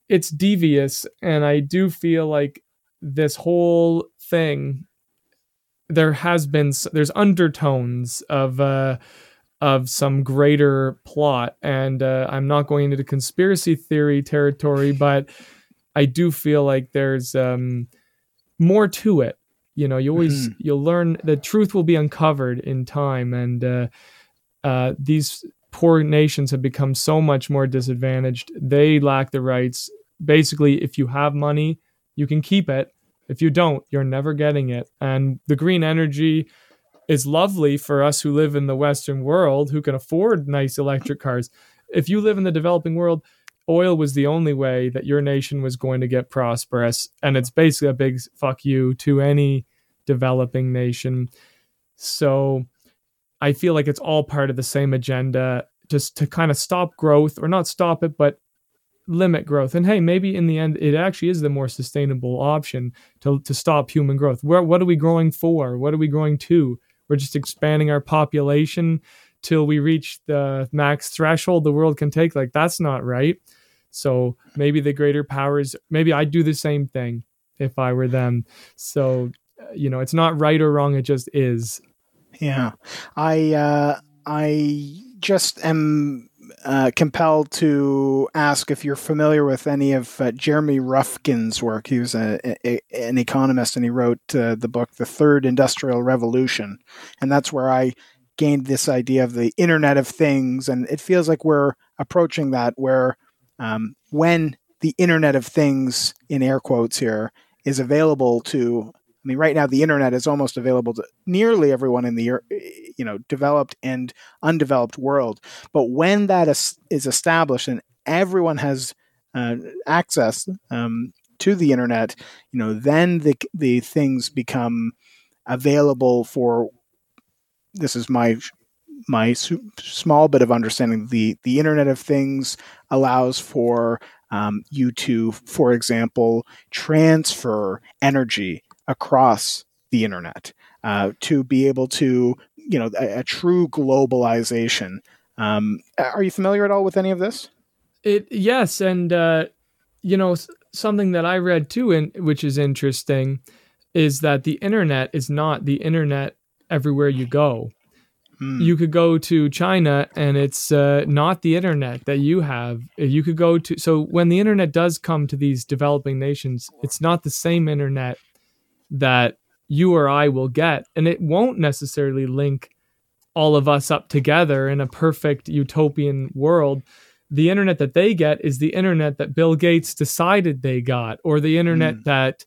it's devious, and I do feel like this whole thing. There has been there's undertones of uh, of some greater plot, and uh, I'm not going into conspiracy theory territory, but I do feel like there's um, more to it you know you always mm-hmm. you'll learn the truth will be uncovered in time and uh, uh, these poor nations have become so much more disadvantaged they lack the rights basically if you have money you can keep it if you don't you're never getting it and the green energy is lovely for us who live in the western world who can afford nice electric cars if you live in the developing world oil was the only way that your nation was going to get prosperous. And it's basically a big fuck you to any developing nation. So I feel like it's all part of the same agenda just to kind of stop growth or not stop it, but limit growth. And hey, maybe in the end, it actually is the more sustainable option to, to stop human growth. Where, what are we growing for? What are we growing to? We're just expanding our population till we reach the max threshold the world can take. Like, that's not right. So maybe the greater powers, maybe I'd do the same thing if I were them. So, uh, you know, it's not right or wrong. It just is. Yeah. I, uh, I just am uh, compelled to ask if you're familiar with any of uh, Jeremy Rifkin's work. He was a, a, an economist and he wrote uh, the book The Third Industrial Revolution. And that's where I gained this idea of the Internet of Things. And it feels like we're approaching that where um, when the Internet of Things, in air quotes here, is available to I mean, right now the internet is almost available to nearly everyone in the you know developed and undeveloped world. But when that is, is established and everyone has uh, access um, to the internet, you know, then the the things become available for. This is my my small bit of understanding, the the Internet of Things allows for um, you to, for example, transfer energy across the internet uh, to be able to, you know, a, a true globalization. Um, are you familiar at all with any of this? It yes, and uh, you know something that I read too, and which is interesting, is that the internet is not the internet everywhere you go. Hmm. You could go to China and it's uh, not the internet that you have. You could go to, so when the internet does come to these developing nations, it's not the same internet that you or I will get. And it won't necessarily link all of us up together in a perfect utopian world. The internet that they get is the internet that Bill Gates decided they got, or the internet mm. that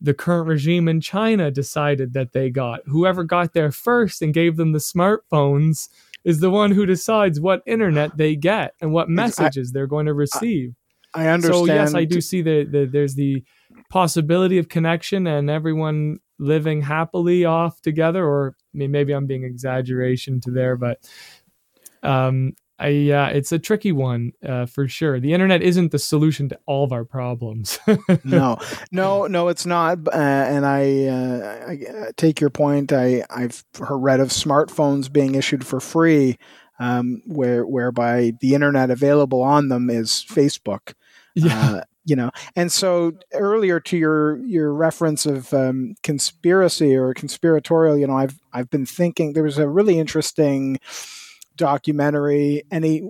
the current regime in China decided that they got. Whoever got there first and gave them the smartphones is the one who decides what internet they get and what messages I, they're going to receive. I, I understand. So yes, I do see that the, there's the possibility of connection and everyone living happily off together. Or I mean, maybe I'm being exaggeration to there, but um, I, uh, it's a tricky one uh, for sure. The internet isn't the solution to all of our problems. no, no, no, it's not. Uh, and I, uh, I, uh, take your point. I, I've read of smartphones being issued for free, um, where whereby the internet available on them is Facebook. Yeah. You know, and so earlier to your your reference of um, conspiracy or conspiratorial, you know, I've I've been thinking there was a really interesting documentary, any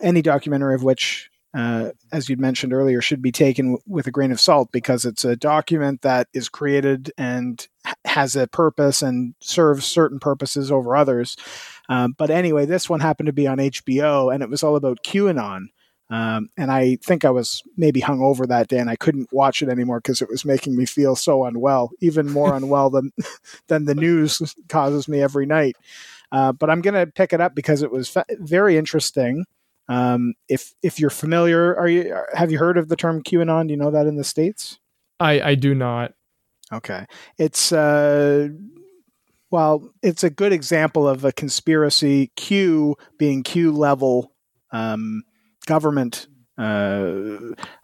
any documentary of which, uh, as you'd mentioned earlier, should be taken w- with a grain of salt because it's a document that is created and has a purpose and serves certain purposes over others. Um, but anyway, this one happened to be on HBO, and it was all about QAnon. Um, and I think I was maybe hung over that day, and I couldn't watch it anymore because it was making me feel so unwell, even more unwell than than the news causes me every night. Uh, but I'm going to pick it up because it was fa- very interesting. Um, if if you're familiar, are you have you heard of the term QAnon? Do you know that in the states? I I do not. Okay, it's uh, well, it's a good example of a conspiracy. Q being Q level um, government, uh,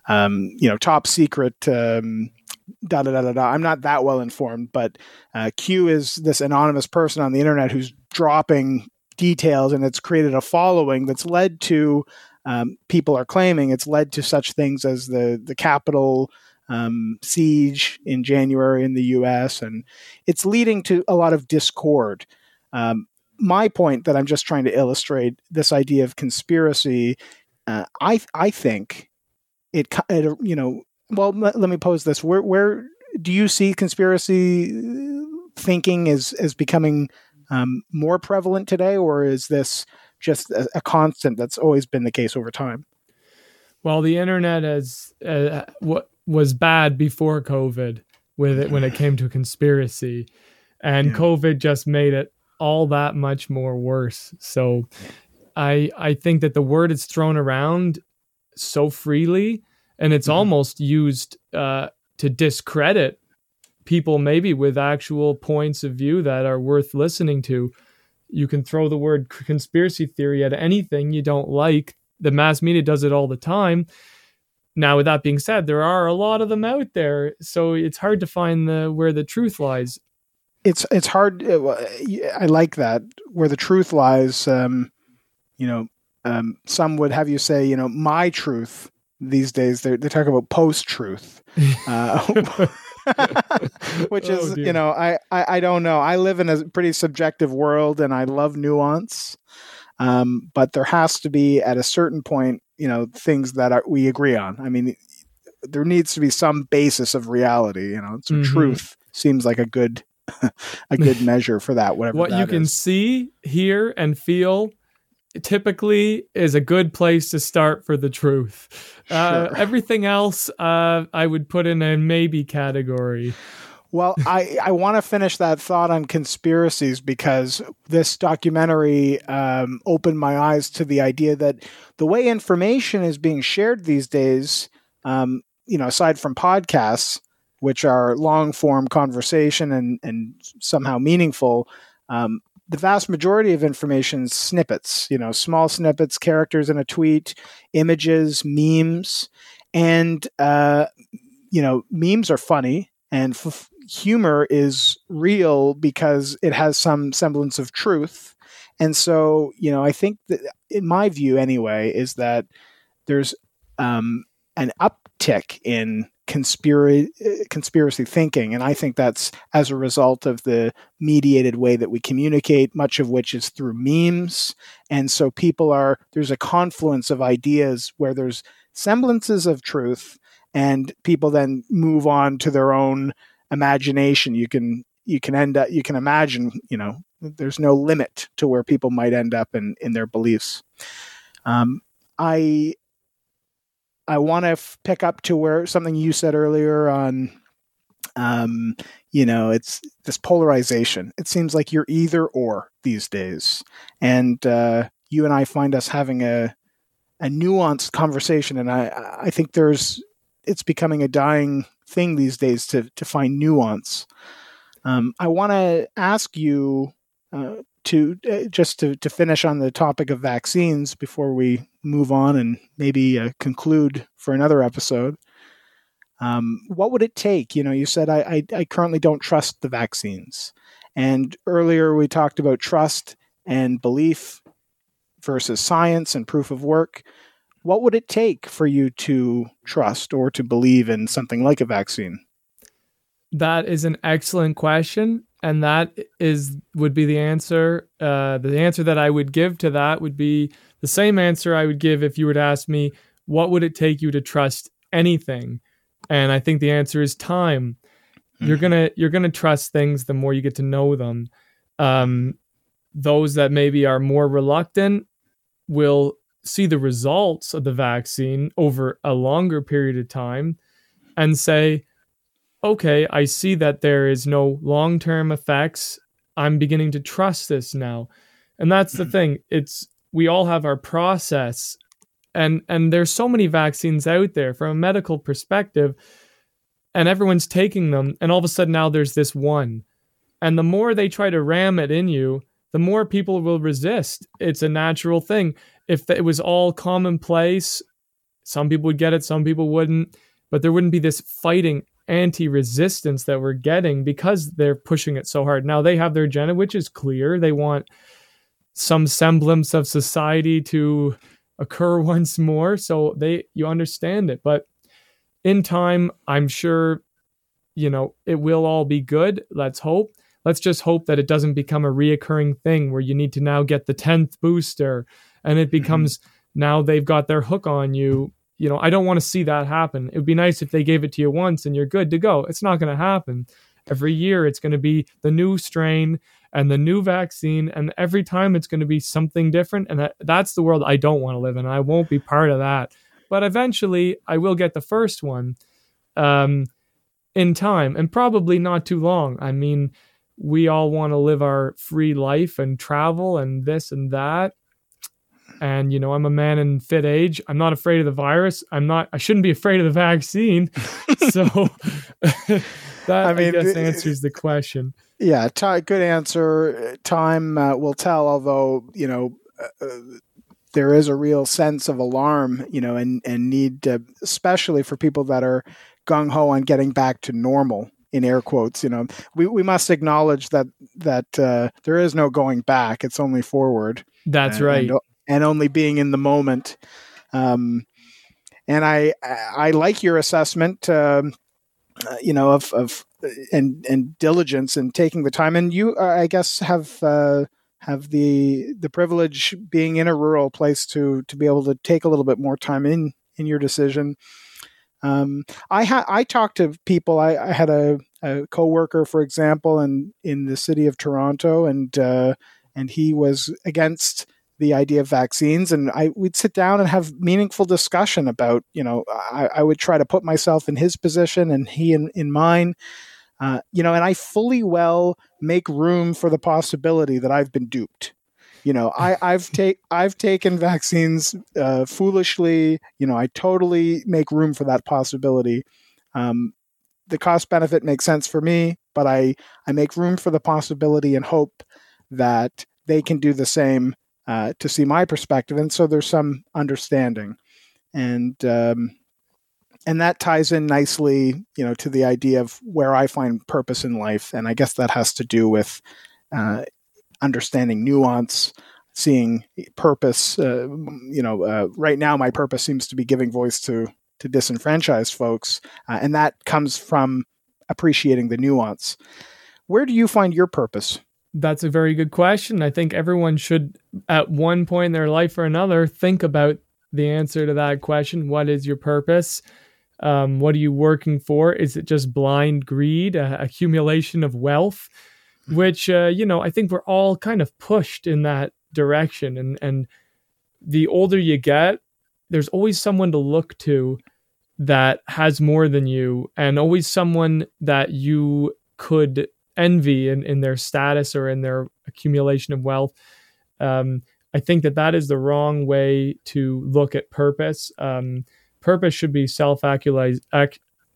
um, you know, top secret. Um, da da da da da. I'm not that well informed, but uh, Q is this anonymous person on the internet who's dropping details, and it's created a following that's led to um, people are claiming it's led to such things as the the Capitol um, siege in January in the U.S. and it's leading to a lot of discord. Um, my point that I'm just trying to illustrate this idea of conspiracy. Uh, I I think it, it you know well let, let me pose this where where do you see conspiracy thinking as as becoming um, more prevalent today, or is this just a, a, constant that's always been the case over time? Well, the internet has uh, what was bad before COVID with it when it came to conspiracy, and yeah. COVID just made it all that much more worse. So, I I think that the word is thrown around so freely, and it's mm-hmm. almost used uh, to discredit people maybe with actual points of view that are worth listening to. You can throw the word conspiracy theory at anything you don't like. The mass media does it all the time. Now, with that being said, there are a lot of them out there, so it's hard to find the where the truth lies. It's it's hard. Uh, I like that where the truth lies. Um, you know, um, some would have you say, you know, my truth. These days, they they talk about post truth. Uh, which is oh, you know I, I, I don't know i live in a pretty subjective world and i love nuance um, but there has to be at a certain point you know things that are, we agree on i mean there needs to be some basis of reality you know so mm-hmm. truth seems like a good a good measure for that whatever what you can is. see hear and feel typically is a good place to start for the truth. Uh, sure. Uh, everything else, uh, I would put in a maybe category. Well, I, I want to finish that thought on conspiracies because this documentary um, opened my eyes to the idea that the way information is being shared these days, um, you know, aside from podcasts, which are long form conversation and, and somehow meaningful, um, the vast majority of information snippets, you know, small snippets, characters in a tweet, images, memes. And, uh, you know, memes are funny and f- humor is real because it has some semblance of truth. And so, you know, I think that, in my view anyway, is that there's um, an uptick in conspiracy conspiracy thinking. And i think that's as a result of the mediated way that we communicate much of which is through memes. And so people are there's a confluence of ideas where there's semblances of truth and people then move on to their own imagination. You can you can end up you can imagine you know there's no limit to where people might end up in in their beliefs. Um, i I want to f- pick up to where something you said earlier on, um, you know, it's this polarization. It seems like you're either or these days, and uh, you and I find us having a a nuanced conversation, and I I think there's it's becoming a dying thing these days to to find nuance. Um, I want to ask you uh, to uh, just to, to finish on the topic of vaccines before we move on and maybe uh, conclude for another episode. Um, what would it take? You know, you said I, I, I currently don't trust the vaccines, and earlier we talked about trust and belief versus science and proof of work. What would it take for you to trust or to believe in something like a vaccine? That is an excellent question and that is would be the answer. Uh, the answer that I would give to that would be the same answer I would give if you were to ask me, what would it take you to trust anything? And I think the answer is time. Mm-hmm. You're gonna you're gonna trust things the more you get to know them. Um, those that maybe are more reluctant will see the results of the vaccine over a longer period of time and say, okay, I see that there is no long term effects. I'm beginning to trust this now. And that's the hmm. thing. It's we all have our process and and there's so many vaccines out there from a medical perspective and everyone's taking them and all of a sudden now there's this one And the more they try to ram it in you, the more people will resist. It's a natural thing. If it was all commonplace, some people would get it, some people wouldn't, but there wouldn't be this fighting anti resistance that we're getting because they're pushing it so hard. Now they have their agenda, which is clear. They want some semblance of society to occur once more. So they you understand it. But in time, I'm sure, you know, it will all be good. Let's hope. Let's just hope that it doesn't become a reoccurring thing where you need to now get the 10th booster and it becomes mm-hmm. now they've got their hook on you you know, I don't want to see that happen. It would be nice if they gave it to you once and you're good to go. It's not going to happen. Every year it's going to be the new strain and the new vaccine and every time it's going to be something different and that's the world I don't want to live in. I won't be part of that. But eventually I will get the first one um, in time and probably not too long. I mean, we all want to live our free life and travel and this and that and you know i'm a man in fit age i'm not afraid of the virus i'm not i shouldn't be afraid of the vaccine so that i mean I guess answers the question yeah t- good answer. Time uh, will tell although you know uh, uh, there is a real sense of alarm you know and and need to, especially for people that are gung-ho on getting back to normal in air quotes you know. We, we must acknowledge that that uh, there is no going back it's only forward. That's right. and, and only being in the moment. Um, and I I like your assessment, um, uh, you know, of of and and diligence and taking the time. And you, I guess, have uh, have the the privilege being in a rural place to to be able to take a little bit more time in in your decision. Um, I had I talked to people. I, I had a, a coworker, for example, in in the city of Toronto, and uh, and he was against the idea of vaccines and I we'd sit down and have meaningful discussion about you know I, I would try to put myself in his position and he in, in mine. Uh, you know and I fully well make room for the possibility that I've been duped. You know I, I've take I've taken vaccines uh, foolishly. You know I totally make room for that possibility. Um, the cost benefit makes sense for me but I I make room for the possibility and hope that they can do the same uh, to see my perspective, and so there's some understanding, and um, and that ties in nicely, you know, to the idea of where I find purpose in life, and I guess that has to do with uh, understanding nuance, seeing purpose. Uh, you know, uh, right now my purpose seems to be giving voice to to disenfranchised folks, uh, and that comes from appreciating the nuance. Where do you find your purpose? That's a very good question. I think everyone should, at one point in their life or another, think about the answer to that question. What is your purpose? Um, what are you working for? Is it just blind greed, uh, accumulation of wealth? Which, uh, you know, I think we're all kind of pushed in that direction. And, and the older you get, there's always someone to look to that has more than you, and always someone that you could envy in, in their status or in their accumulation of wealth. Um, I think that that is the wrong way to look at purpose. Um, purpose should be self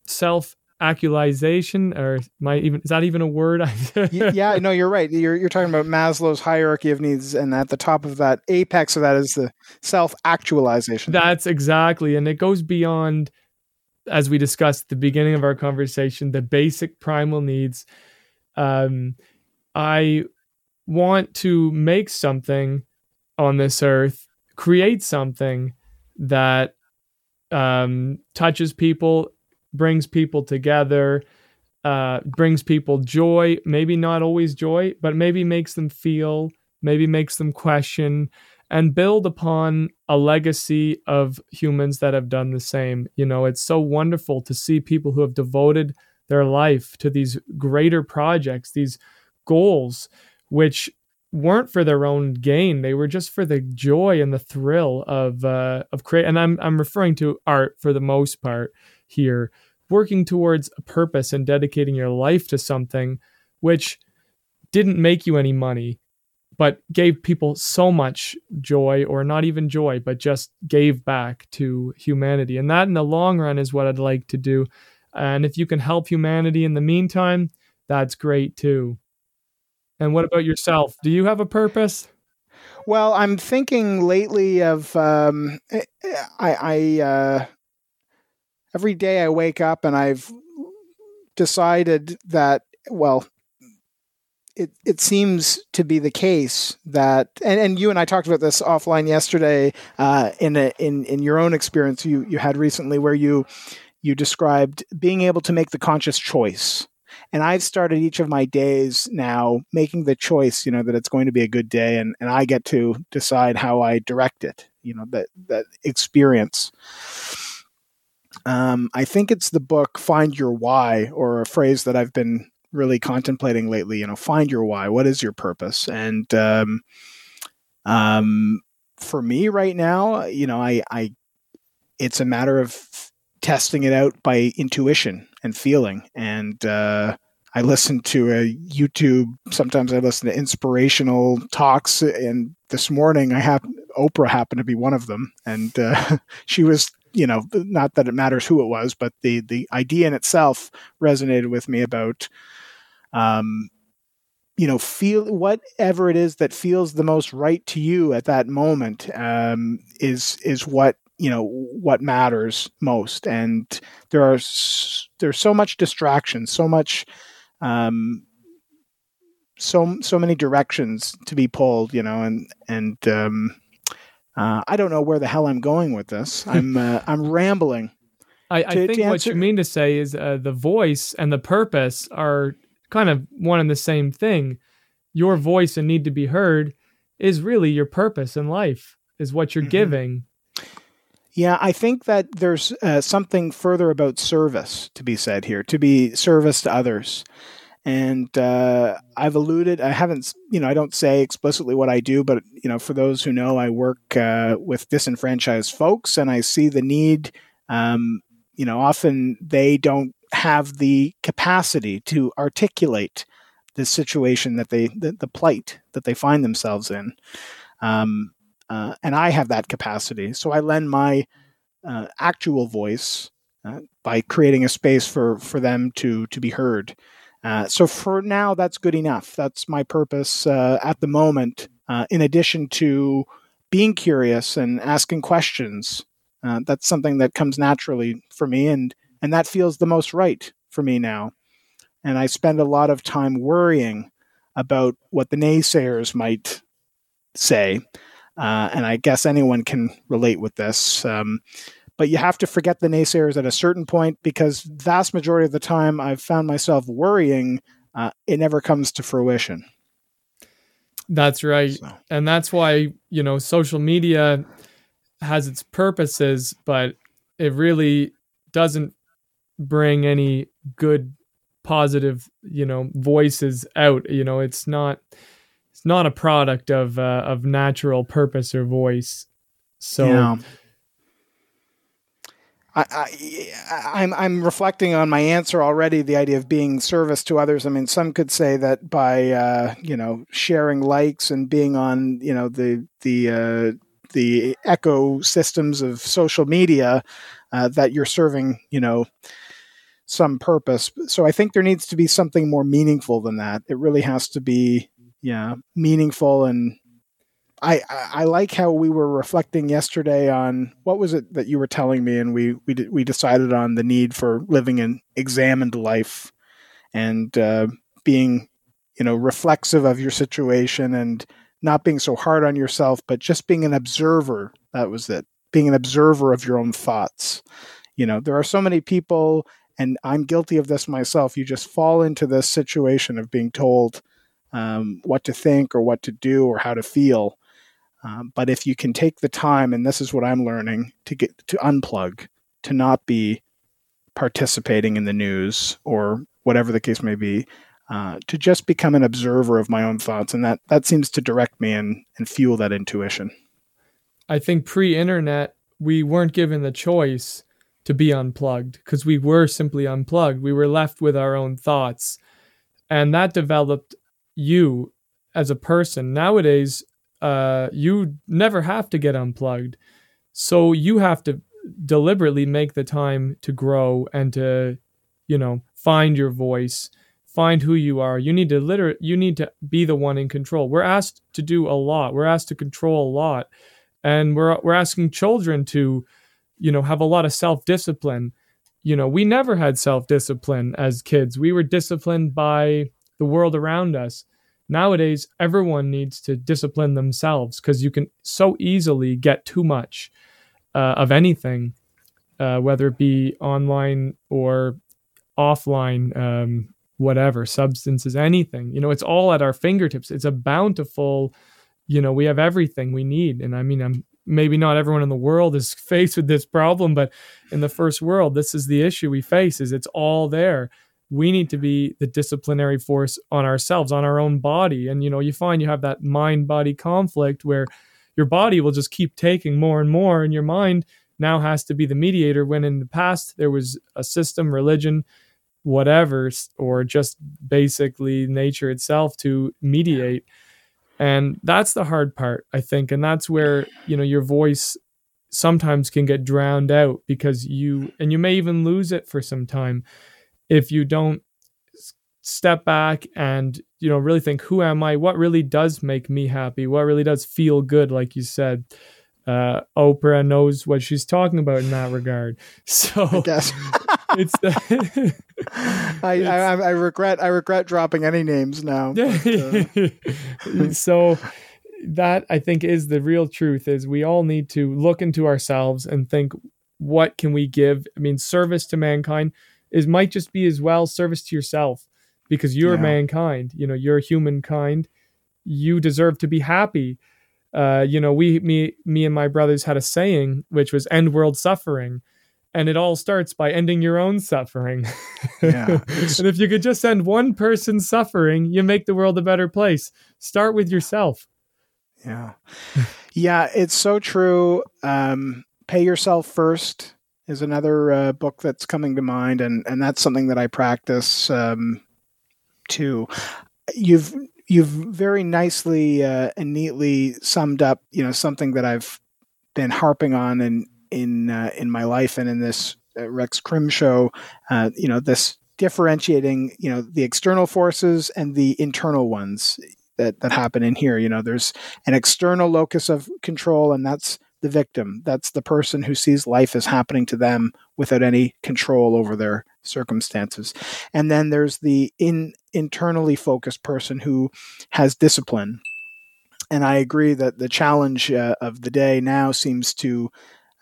self actualization or my even is that even a word yeah no you're right you're, you're talking about maslow's hierarchy of needs and at the top of that apex of that is the self actualization that's exactly and it goes beyond as we discussed at the beginning of our conversation the basic primal needs um, I want to make something on this earth, create something that um, touches people, brings people together, uh, brings people joy. Maybe not always joy, but maybe makes them feel, maybe makes them question, and build upon a legacy of humans that have done the same. You know, it's so wonderful to see people who have devoted their life to these greater projects, these goals, which weren't for their own gain. They were just for the joy and the thrill of uh, of create. And I'm I'm referring to art for the most part here, working towards a purpose and dedicating your life to something which didn't make you any money, but gave people so much joy, or not even joy, but just gave back to humanity. And that, in the long run, is what I'd like to do. And if you can help humanity in the meantime, that's great too. And what about yourself? Do you have a purpose? Well, I'm thinking lately of um, I, I uh, every day I wake up and I've decided that well, it it seems to be the case that and, and you and I talked about this offline yesterday uh, in a, in in your own experience you you had recently where you you described being able to make the conscious choice and I've started each of my days now making the choice, you know, that it's going to be a good day and, and I get to decide how I direct it, you know, that, that experience. Um, I think it's the book Find Your Why, or a phrase that I've been really contemplating lately, you know, find your why. What is your purpose? And um, um, for me right now, you know, I, I, it's a matter of testing it out by intuition and feeling. And uh, I listen to a YouTube. Sometimes I listen to inspirational talks. And this morning, I have Oprah happened to be one of them, and uh, she was. You know, not that it matters who it was, but the the idea in itself resonated with me about, um, you know, feel whatever it is that feels the most right to you at that moment um, is is what you know what matters most and there are there's so much distraction so much um so so many directions to be pulled you know and and um uh, I don't know where the hell I'm going with this. I'm uh, I'm rambling. I, I to, think to what you mean to say is uh, the voice and the purpose are kind of one and the same thing. Your voice and need to be heard is really your purpose in life. Is what you're mm-hmm. giving yeah, I think that there's uh, something further about service to be said here, to be service to others. And uh, I've alluded, I haven't, you know, I don't say explicitly what I do, but, you know, for those who know, I work uh, with disenfranchised folks and I see the need. Um, you know, often they don't have the capacity to articulate the situation that they, the, the plight that they find themselves in. Um, uh, and I have that capacity. So I lend my uh, actual voice uh, by creating a space for for them to to be heard. Uh, so for now, that's good enough. That's my purpose uh, at the moment. Uh, in addition to being curious and asking questions, that's something that comes naturally for me, and and that feels the most right for me now. And I spend a lot of time worrying about what the naysayers might say uh, and I guess anyone can relate with this. Um, but you have to forget the naysayers at a certain point because vast majority of the time I've found myself worrying, uh, it never comes to fruition. That's right. So. And that's why, you know, social media has its purposes, but it really doesn't bring any good positive, you know, voices out. You know, it's not it's not a product of uh, of natural purpose or voice. So yeah. I, I, I'm I'm reflecting on my answer already. The idea of being service to others. I mean, some could say that by uh, you know sharing likes and being on you know the the uh, the ecosystems of social media uh, that you're serving you know some purpose. So I think there needs to be something more meaningful than that. It really has to be yeah meaningful and I, I like how we were reflecting yesterday on what was it that you were telling me, and we we we decided on the need for living an examined life, and uh, being you know reflexive of your situation and not being so hard on yourself, but just being an observer. That was it. Being an observer of your own thoughts. You know, there are so many people, and I'm guilty of this myself. You just fall into this situation of being told um, what to think or what to do or how to feel. Um, but if you can take the time, and this is what I'm learning, to get to unplug, to not be participating in the news or whatever the case may be, uh, to just become an observer of my own thoughts, and that that seems to direct me and and fuel that intuition. I think pre-internet, we weren't given the choice to be unplugged because we were simply unplugged. We were left with our own thoughts, and that developed you as a person. Nowadays, uh, you never have to get unplugged. So you have to deliberately make the time to grow and to, you know, find your voice, find who you are. You need to literally, you need to be the one in control. We're asked to do a lot. We're asked to control a lot, and we're we're asking children to, you know, have a lot of self discipline. You know, we never had self discipline as kids. We were disciplined by the world around us. Nowadays, everyone needs to discipline themselves because you can so easily get too much uh, of anything, uh, whether it be online or offline. Um, whatever substances anything you know it's all at our fingertips it's a bountiful you know we have everything we need and i mean i'm maybe not everyone in the world is faced with this problem but in the first world this is the issue we face is it's all there we need to be the disciplinary force on ourselves on our own body. And you know you find you have that mind body conflict where your body will just keep taking more and more and your mind now has to be the mediator when in the past there was a system religion whatever or just basically nature itself to mediate. And that's the hard part i think and that's where you know your voice sometimes can get drowned out because you and you may even lose it for some time if you don't step back and you know really think who am i what really does make me happy what really does feel good like you said uh, Oprah knows what she's talking about in that regard. So it's, I, I, I regret I regret dropping any names now. but, uh, so that I think is the real truth is we all need to look into ourselves and think what can we give? I mean service to mankind is might just be as well service to yourself because you're Yeah. mankind, you know, you're humankind. You deserve to be happy. Uh, you know, we me me and my brothers had a saying which was end world suffering. And it all starts by ending your own suffering. Yeah, and if you could just end one person's suffering, you make the world a better place. Start with yourself. Yeah. Yeah, it's so true. Um, Pay Yourself First is another uh, book that's coming to mind, and, and that's something that I practice um, too. You've you've very nicely uh, and neatly summed up, you know, something that I've been harping on in in uh, in my life and in this uh, Rex Krim show. Uh, you know, this differentiating, you know, the external forces and the internal ones that that happen in here. You know, there's an external locus of control, and that's the victim. That's the person who sees life as happening to them without any control over their circumstances. And then there's the in internally focused person who has discipline. And I agree that the challenge uh, of the day now seems to,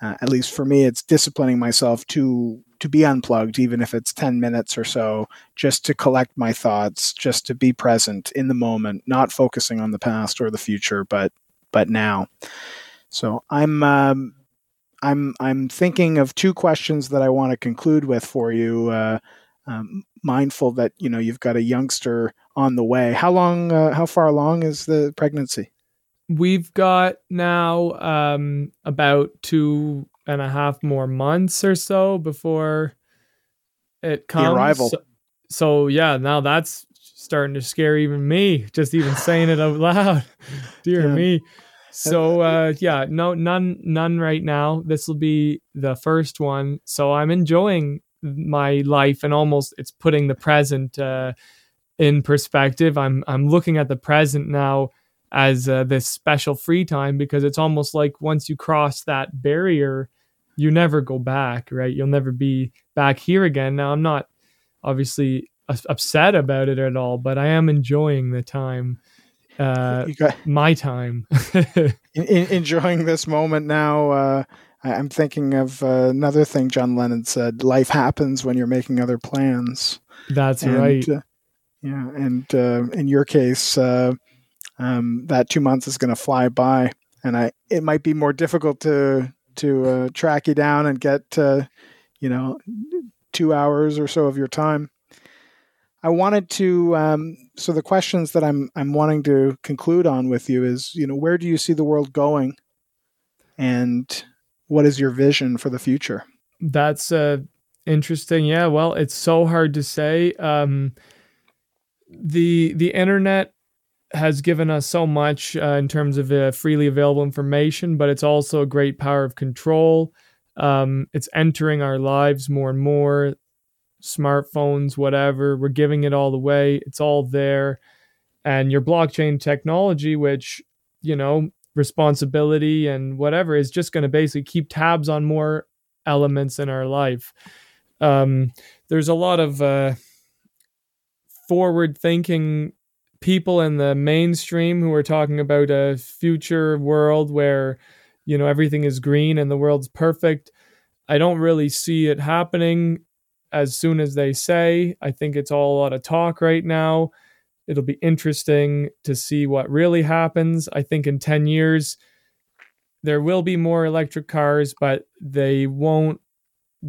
uh, at least for me, it's disciplining myself to to be unplugged, even if it's ten minutes or so, just to collect my thoughts, just to be present in the moment, not focusing on the past or the future, but but now. So I'm um, I'm I'm thinking of two questions that I want to conclude with for you. Uh, um, mindful that you know you've got a youngster on the way. How long? Uh, how far along is the pregnancy? We've got now um, about two and a half more months or so before it comes. arrival. So, so yeah, now that's starting to scare even me. Just even saying it out loud. Dear Yeah. me. So uh, yeah, no, none, none right now. This will be the first one. So I'm enjoying my life and almost it's putting the present uh, in perspective. I'm I'm looking at the present now as uh, this special free time because it's almost like once you cross that barrier, you never go back, right? You'll never be back here again. Now, I'm not obviously upset about it at all, but I am enjoying the time, uh, got my time. in, in, enjoying this moment now. Uh, I, I'm thinking of uh, another thing John Lennon said: "Life happens when you're making other plans." That's and, right. uh, yeah, and uh, in your case, uh, um, that two months is going to fly by, and I it might be more difficult to to uh, track you down and get uh, you know two hours or so of your time. I wanted to um, so the questions that I'm I'm wanting to conclude on with you is you know where do you see the world going, and what is your vision for the future? That's uh, interesting. Yeah, well, it's so hard to say. Um, the the internet has given us so much uh, in terms of uh, freely available information, but it's also a great power of control. Um, it's entering our lives more and more. Smartphones, whatever. We're giving it all away. It's all there. And your blockchain technology, which, you know, responsibility and whatever is just going to basically keep tabs on more elements in our life. Um, there's a lot of uh, forward thinking people in the mainstream who are talking about a future world where you know everything is green and the world's perfect i don't really see it happening as soon as they say. I think it's all a lot of talk right now. It'll be interesting to see what really happens. I think in 10 years there will be more electric cars but they won't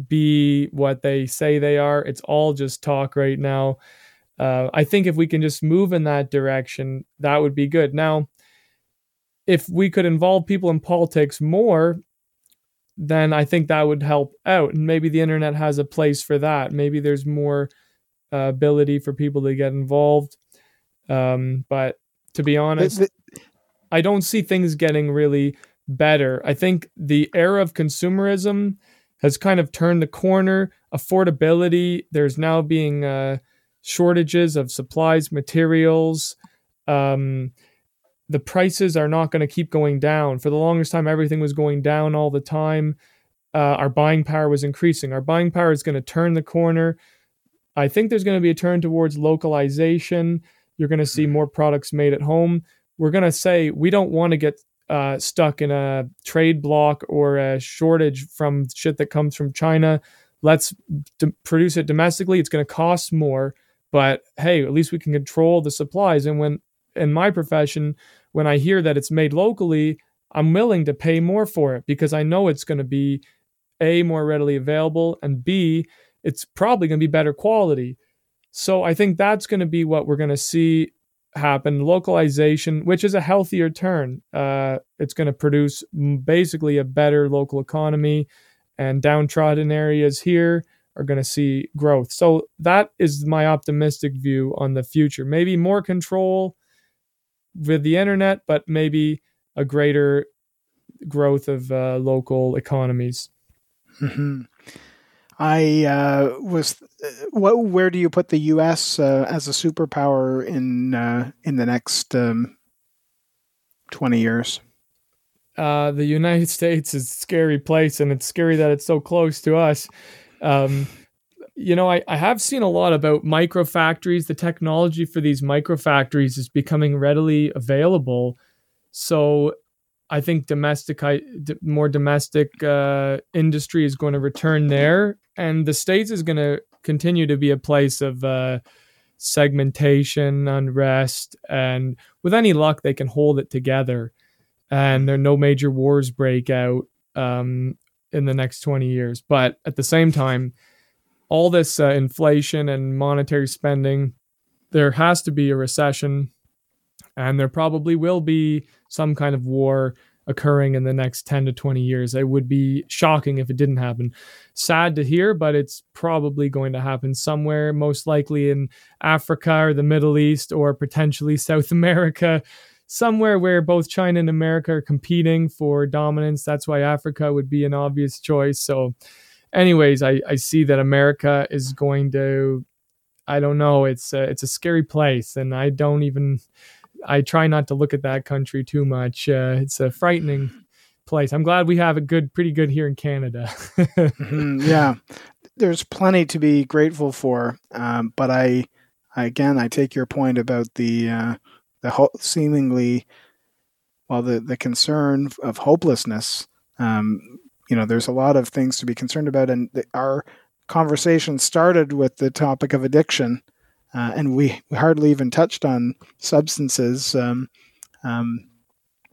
be what they say they are. It's all just talk right now. Uh, I think if we can just move in that direction, that would be good. Now, if we could involve people in politics more, then I think that would help out. And maybe the internet has a place for that. Maybe there's more uh, ability for people to get involved. Um, but to be honest, the, the, I don't see things getting really better. I think the era of consumerism has kind of turned the corner. Affordability, there's now being uh, shortages of supplies, materials. Um, the prices are not going to keep going down. For the longest time, everything was going down all the time. Uh, our buying power was increasing. Our buying power is going to turn the corner. I think there's going to be a turn towards localization. You're going to see more products made at home. We're going to say we don't want to get uh, stuck in a trade block or a shortage from shit that comes from China. Let's d- produce it domestically. It's going to cost more but hey, at least we can control the supplies. And when in my profession, when I hear that it's made locally, I'm willing to pay more for it because I know it's going to be A, more readily available, and B, it's probably going to be better quality. So I think that's going to be what we're going to see happen localization, which is a healthier turn. Uh, it's going to produce basically a better local economy and downtrodden areas here are going to see growth. So that is my optimistic view on the future. Maybe more control with the internet, but maybe a greater growth of uh, local economies. Mm-hmm. I uh, was. Uh, what? Where do you put the U.S. Uh, as a superpower in uh, in the next um, twenty years? Uh, the United States is a scary place, and it's scary that it's so close to us. Um, you know, I, I have seen a lot about micro factories. The technology for these micro factories is becoming readily available. So I think domestic, more domestic uh, industry is going to return there, and the states is going to continue to be a place of uh, segmentation, unrest, and with any luck, they can hold it together, and there are no major wars break out. Um, in the next 20 years. But at the same time, all this uh, inflation and monetary spending, there has to be a recession, and there probably will be some kind of war occurring in the next 10 to 20 years. It would be shocking if it didn't happen. Sad to hear, but it's probably going to happen somewhere, most likely in Africa or the Middle East or potentially South America somewhere where both China and America are competing for dominance. That's why Africa would be an obvious choice. So, anyways, I, I see that America is going to. I don't know. It's a, it's a scary place, and I don't even. I try not to look at that country too much. Uh, it's a frightening place. I'm glad we have it good, pretty good here in Canada. mm-hmm, yeah, there's plenty to be grateful for, um, but I, I, again, I take your point about the uh, the seemingly well the the concern of hopelessness um, you know there's a lot of things to be concerned about and the, our conversation started with the topic of addiction uh, and we, we hardly even touched on substances. Um, um,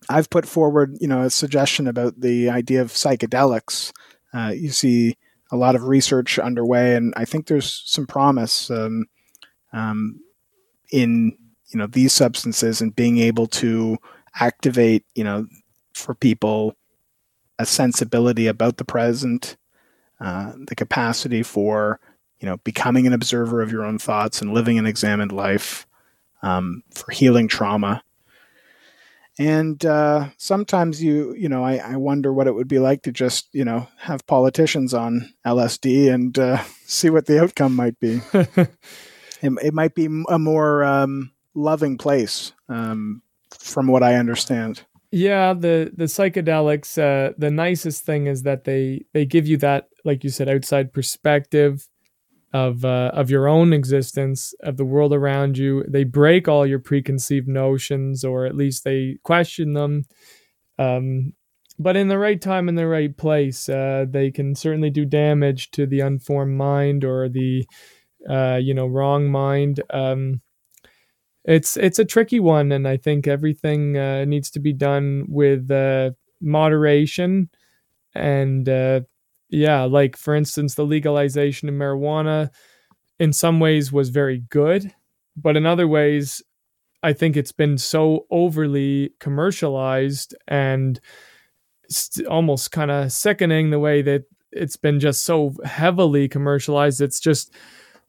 I've put forward you know a suggestion about the idea of psychedelics. Uh, you see a lot of research underway and I think there's some promise um, um in you know these substances and being able to activate you know for people a sensibility about the present uh, the capacity for you know becoming an observer of your own thoughts and living an examined life um, for healing trauma And uh, sometimes you, you know, I, I wonder what it would be like to just, you know, have politicians on LSD and uh, see what the outcome might be. it, it might be a more um, loving place, um, from what I understand. Yeah, the the psychedelics. Uh, the nicest thing is that they they give you that, like you said, outside perspective of uh, of your own existence, of the world around you. They break all your preconceived notions, or at least they question them. Um, but in the right time, in the right place, uh, they can certainly do damage to the unformed mind or the uh, you know wrong mind. Um, it's it's a tricky one, and I think everything uh, needs to be done with uh, moderation and uh, yeah, like for instance, the legalization of marijuana in some ways was very good, but in other ways, I think it's been so overly commercialized and st- almost kind of sickening the way that it's been just so heavily commercialized. It's just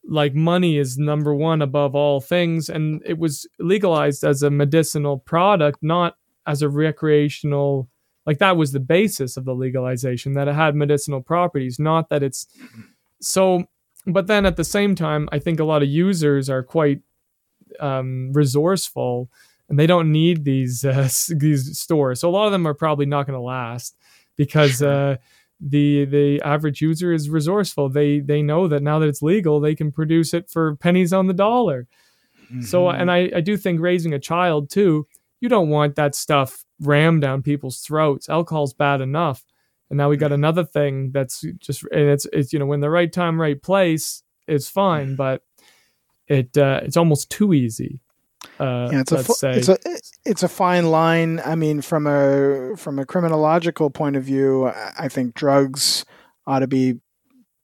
like money is number one above all things. And it was legalized as a medicinal product, not as a recreational. Like that was the basis of the legalization, that it had medicinal properties, not that it's so. But then at the same time, I think a lot of users are quite um, resourceful and they don't need these uh, these stores. So a lot of them are probably not going to last because uh, the the average user is resourceful. They they know that now that it's legal, they can produce it for pennies on the dollar. Mm-hmm. So and I I do think raising a child too, you don't want that stuff rammed down people's throats. Alcohol's bad enough. And now we got another thing that's just and it's it's you know when the right time right place it's fine, but it uh, it's almost too easy. Uh, yeah, it's a say. it's a it's a fine line. I mean, from a from a criminological point of view, I think drugs ought to be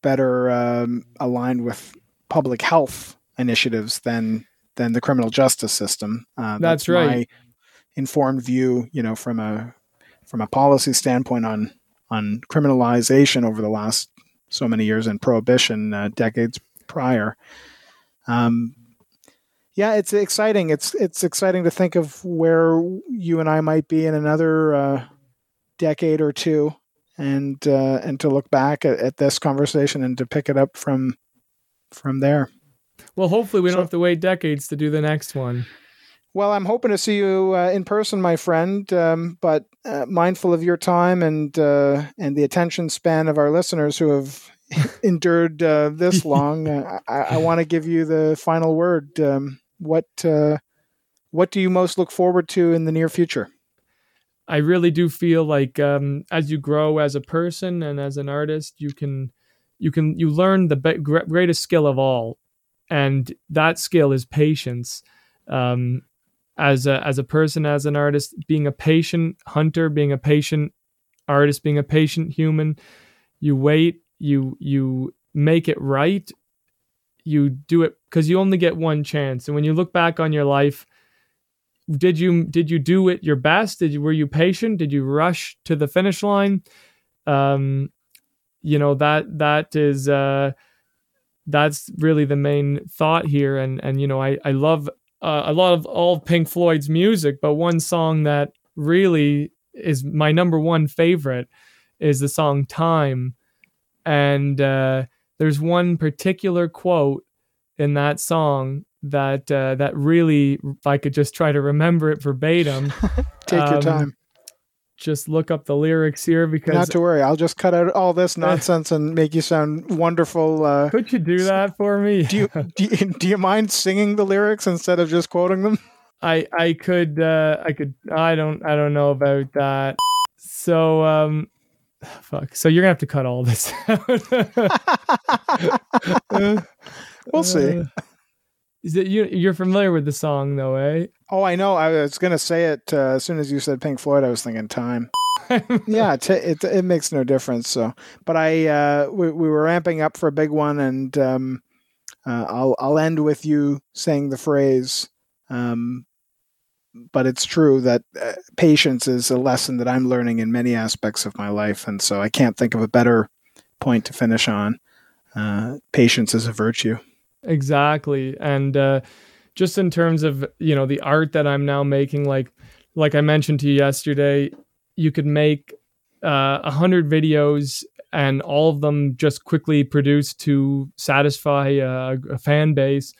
better um, aligned with public health initiatives than than the criminal justice system. Uh, that's, that's, right. informed view, you know, from a from a policy standpoint on on criminalization over the last so many years and prohibition uh, decades prior. Um, yeah, it's exciting. It's it's exciting to think of where you and I might be in another uh, decade or two, and uh, and to look back at, at, this conversation and to pick it up from from there. Well, hopefully, we so, don't have to wait decades to do the next one. Well, I'm hoping to see you uh, in person, my friend. Um, but uh, mindful of your time and uh, and the attention span of our listeners who have endured uh, this long, I, I want to give you the final word. Um, what uh, what do you most look forward to in the near future? I really do feel like um, as you grow as a person and as an artist, you can you can you learn the be- greatest skill of all, and that skill is patience. Um, as a as a person, as an artist, being a patient hunter, being a patient artist, being a patient human, you wait, you you make it right, you do it because you only get one chance. And when you look back on your life, did you did you do it your best? Did you were you patient? Did you rush to the finish line? Um, you know that that is uh, that's really the main thought here. And and you know I I love uh, a lot of all of Pink Floyd's music, but one song that really is my number one favorite is the song Time. And uh, there's one particular quote in that song that uh, that really, if I could just try to remember it verbatim. Take um, your time. Just look up the lyrics here because not to worry. I'll just cut out all this nonsense and make you sound wonderful. Uh, could you do that for me? do you do you, do you mind singing the lyrics instead of just quoting them? I I could uh, I could I don't I don't know about that. So um fuck. So you're gonna have to cut all this out. we'll see. Uh, is it you? You're familiar with the song though, eh? Oh, I know. I was gonna say it uh, as soon as you said Pink Floyd. I was thinking time. yeah, t- it it makes no difference. So, but I uh, we, we were ramping up for a big one, and um, uh, I'll I'll end with you saying the phrase. Um, but it's true that uh, patience is a lesson that I'm learning in many aspects of my life, and so I can't think of a better point to finish on. Uh, patience is a virtue. Exactly, and uh, just in terms of you know the art that I'm now making, like like I mentioned to you yesterday, you could make uh, a uh, hundred videos and all of them just quickly produced to satisfy a, a fan base.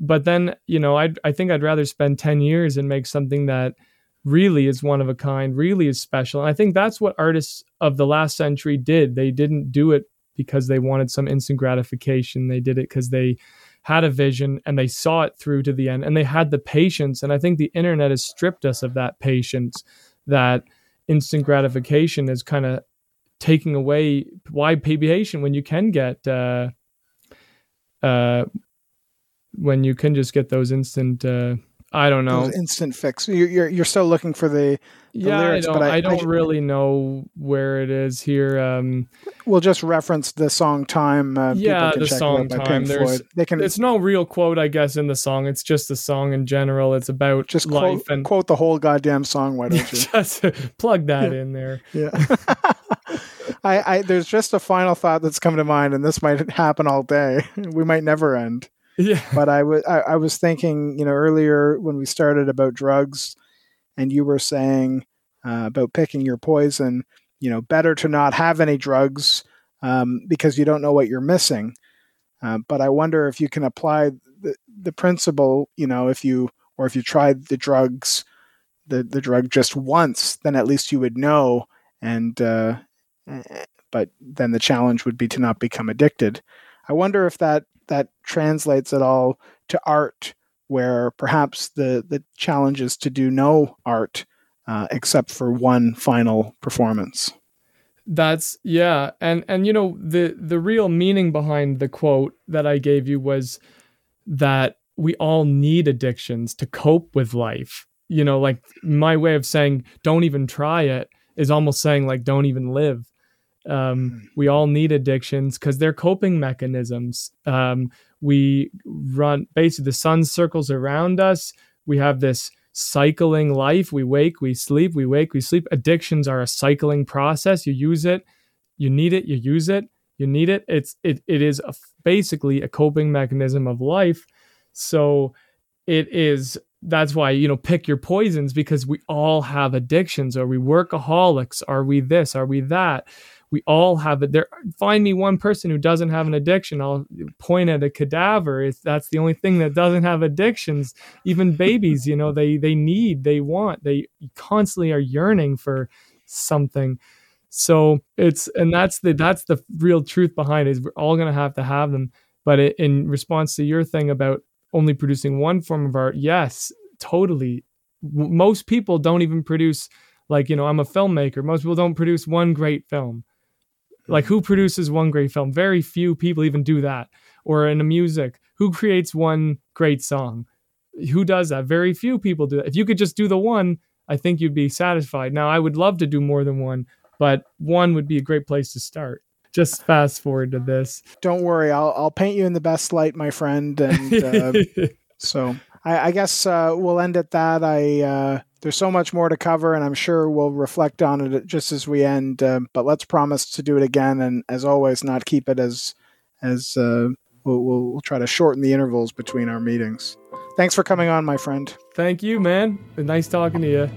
But then, you know, I I think I'd rather spend ten years and make something that really is one of a kind, really is special. And I think that's what artists of the last century did. They didn't do it because they wanted some instant gratification. They did it because they had a vision and they saw it through to the end and they had the patience. And I think the internet has stripped us of that patience, that instant gratification is kind of taking away why be patient when you can get uh uh when you can just get those instant uh I don't know. instant fix. You're, you're, you're still looking for the, the yeah, lyrics, I don't, but I, I don't I, really know where it is here. Um, we'll just reference the song "Time." Uh, yeah, the song "Time." There's, they can. It's no real quote, I guess, in the song. It's just the song in general. It's about just life quote, and quote the whole goddamn song. Why don't you just plug that in there? Yeah. I, I there's just a final thought that's come to mind, and this might happen all day. We might never end. Yeah. But I was I, I was thinking, you know, earlier when we started about drugs, and you were saying uh, about picking your poison. You know, better to not have any drugs um, because you don't know what you're missing. Uh, but I wonder if you can apply the the principle. You know, if you or if you tried the drugs, the the drug just once, then at least you would know. And uh, but then the challenge would be to not become addicted. I wonder if that that translates at all to art, where perhaps the the challenge is to do no art uh, except for one final performance. That's yeah, and and you know the the real meaning behind the quote that I gave you was that we all need addictions to cope with life. You know, like my way of saying don't even try it is almost saying like don't even live um, hmm. we all need addictions because they're coping mechanisms. Um, we run basically the sun circles around us. We have this cycling life. We wake, we sleep, we wake, we sleep. Addictions are a cycling process. You use it, you need it, you use it, you need it. It's it it is a, basically a coping mechanism of life. So it is that's why you know pick your poisons because we all have addictions. Are we workaholics? Are we this? Are we that? We all have it. There find me one person who doesn't have an addiction. I'll point at a cadaver if that's the only thing that doesn't have addictions. Even babies you know they they need they want they constantly are yearning for something. So it's and that's the that's the real truth behind it is we're all going to have to have them. But it, in response to your thing about only producing one form of art yes totally. Most people don't even produce like you know i'm a filmmaker. Most people don't produce one great film like who produces one great film? Very few people even do that. Or in the music, who creates one great song? Who does that? Very few people do that. If you could just do the one, I think you'd be satisfied. Now, I would love to do more than one, but one would be a great place to start. Just fast forward to this. Don't worry, I'll I'll paint you in the best light, my friend. And uh, so I, I guess uh, we'll end at that. I uh, there's so much more to cover, and I'm sure we'll reflect on it just as we end. Uh, but let's promise to do it again, and as always, not keep it as as uh, we'll, we'll, we'll try to shorten the intervals between our meetings. Thanks for coming on, my friend. Thank you, man. Nice talking to you.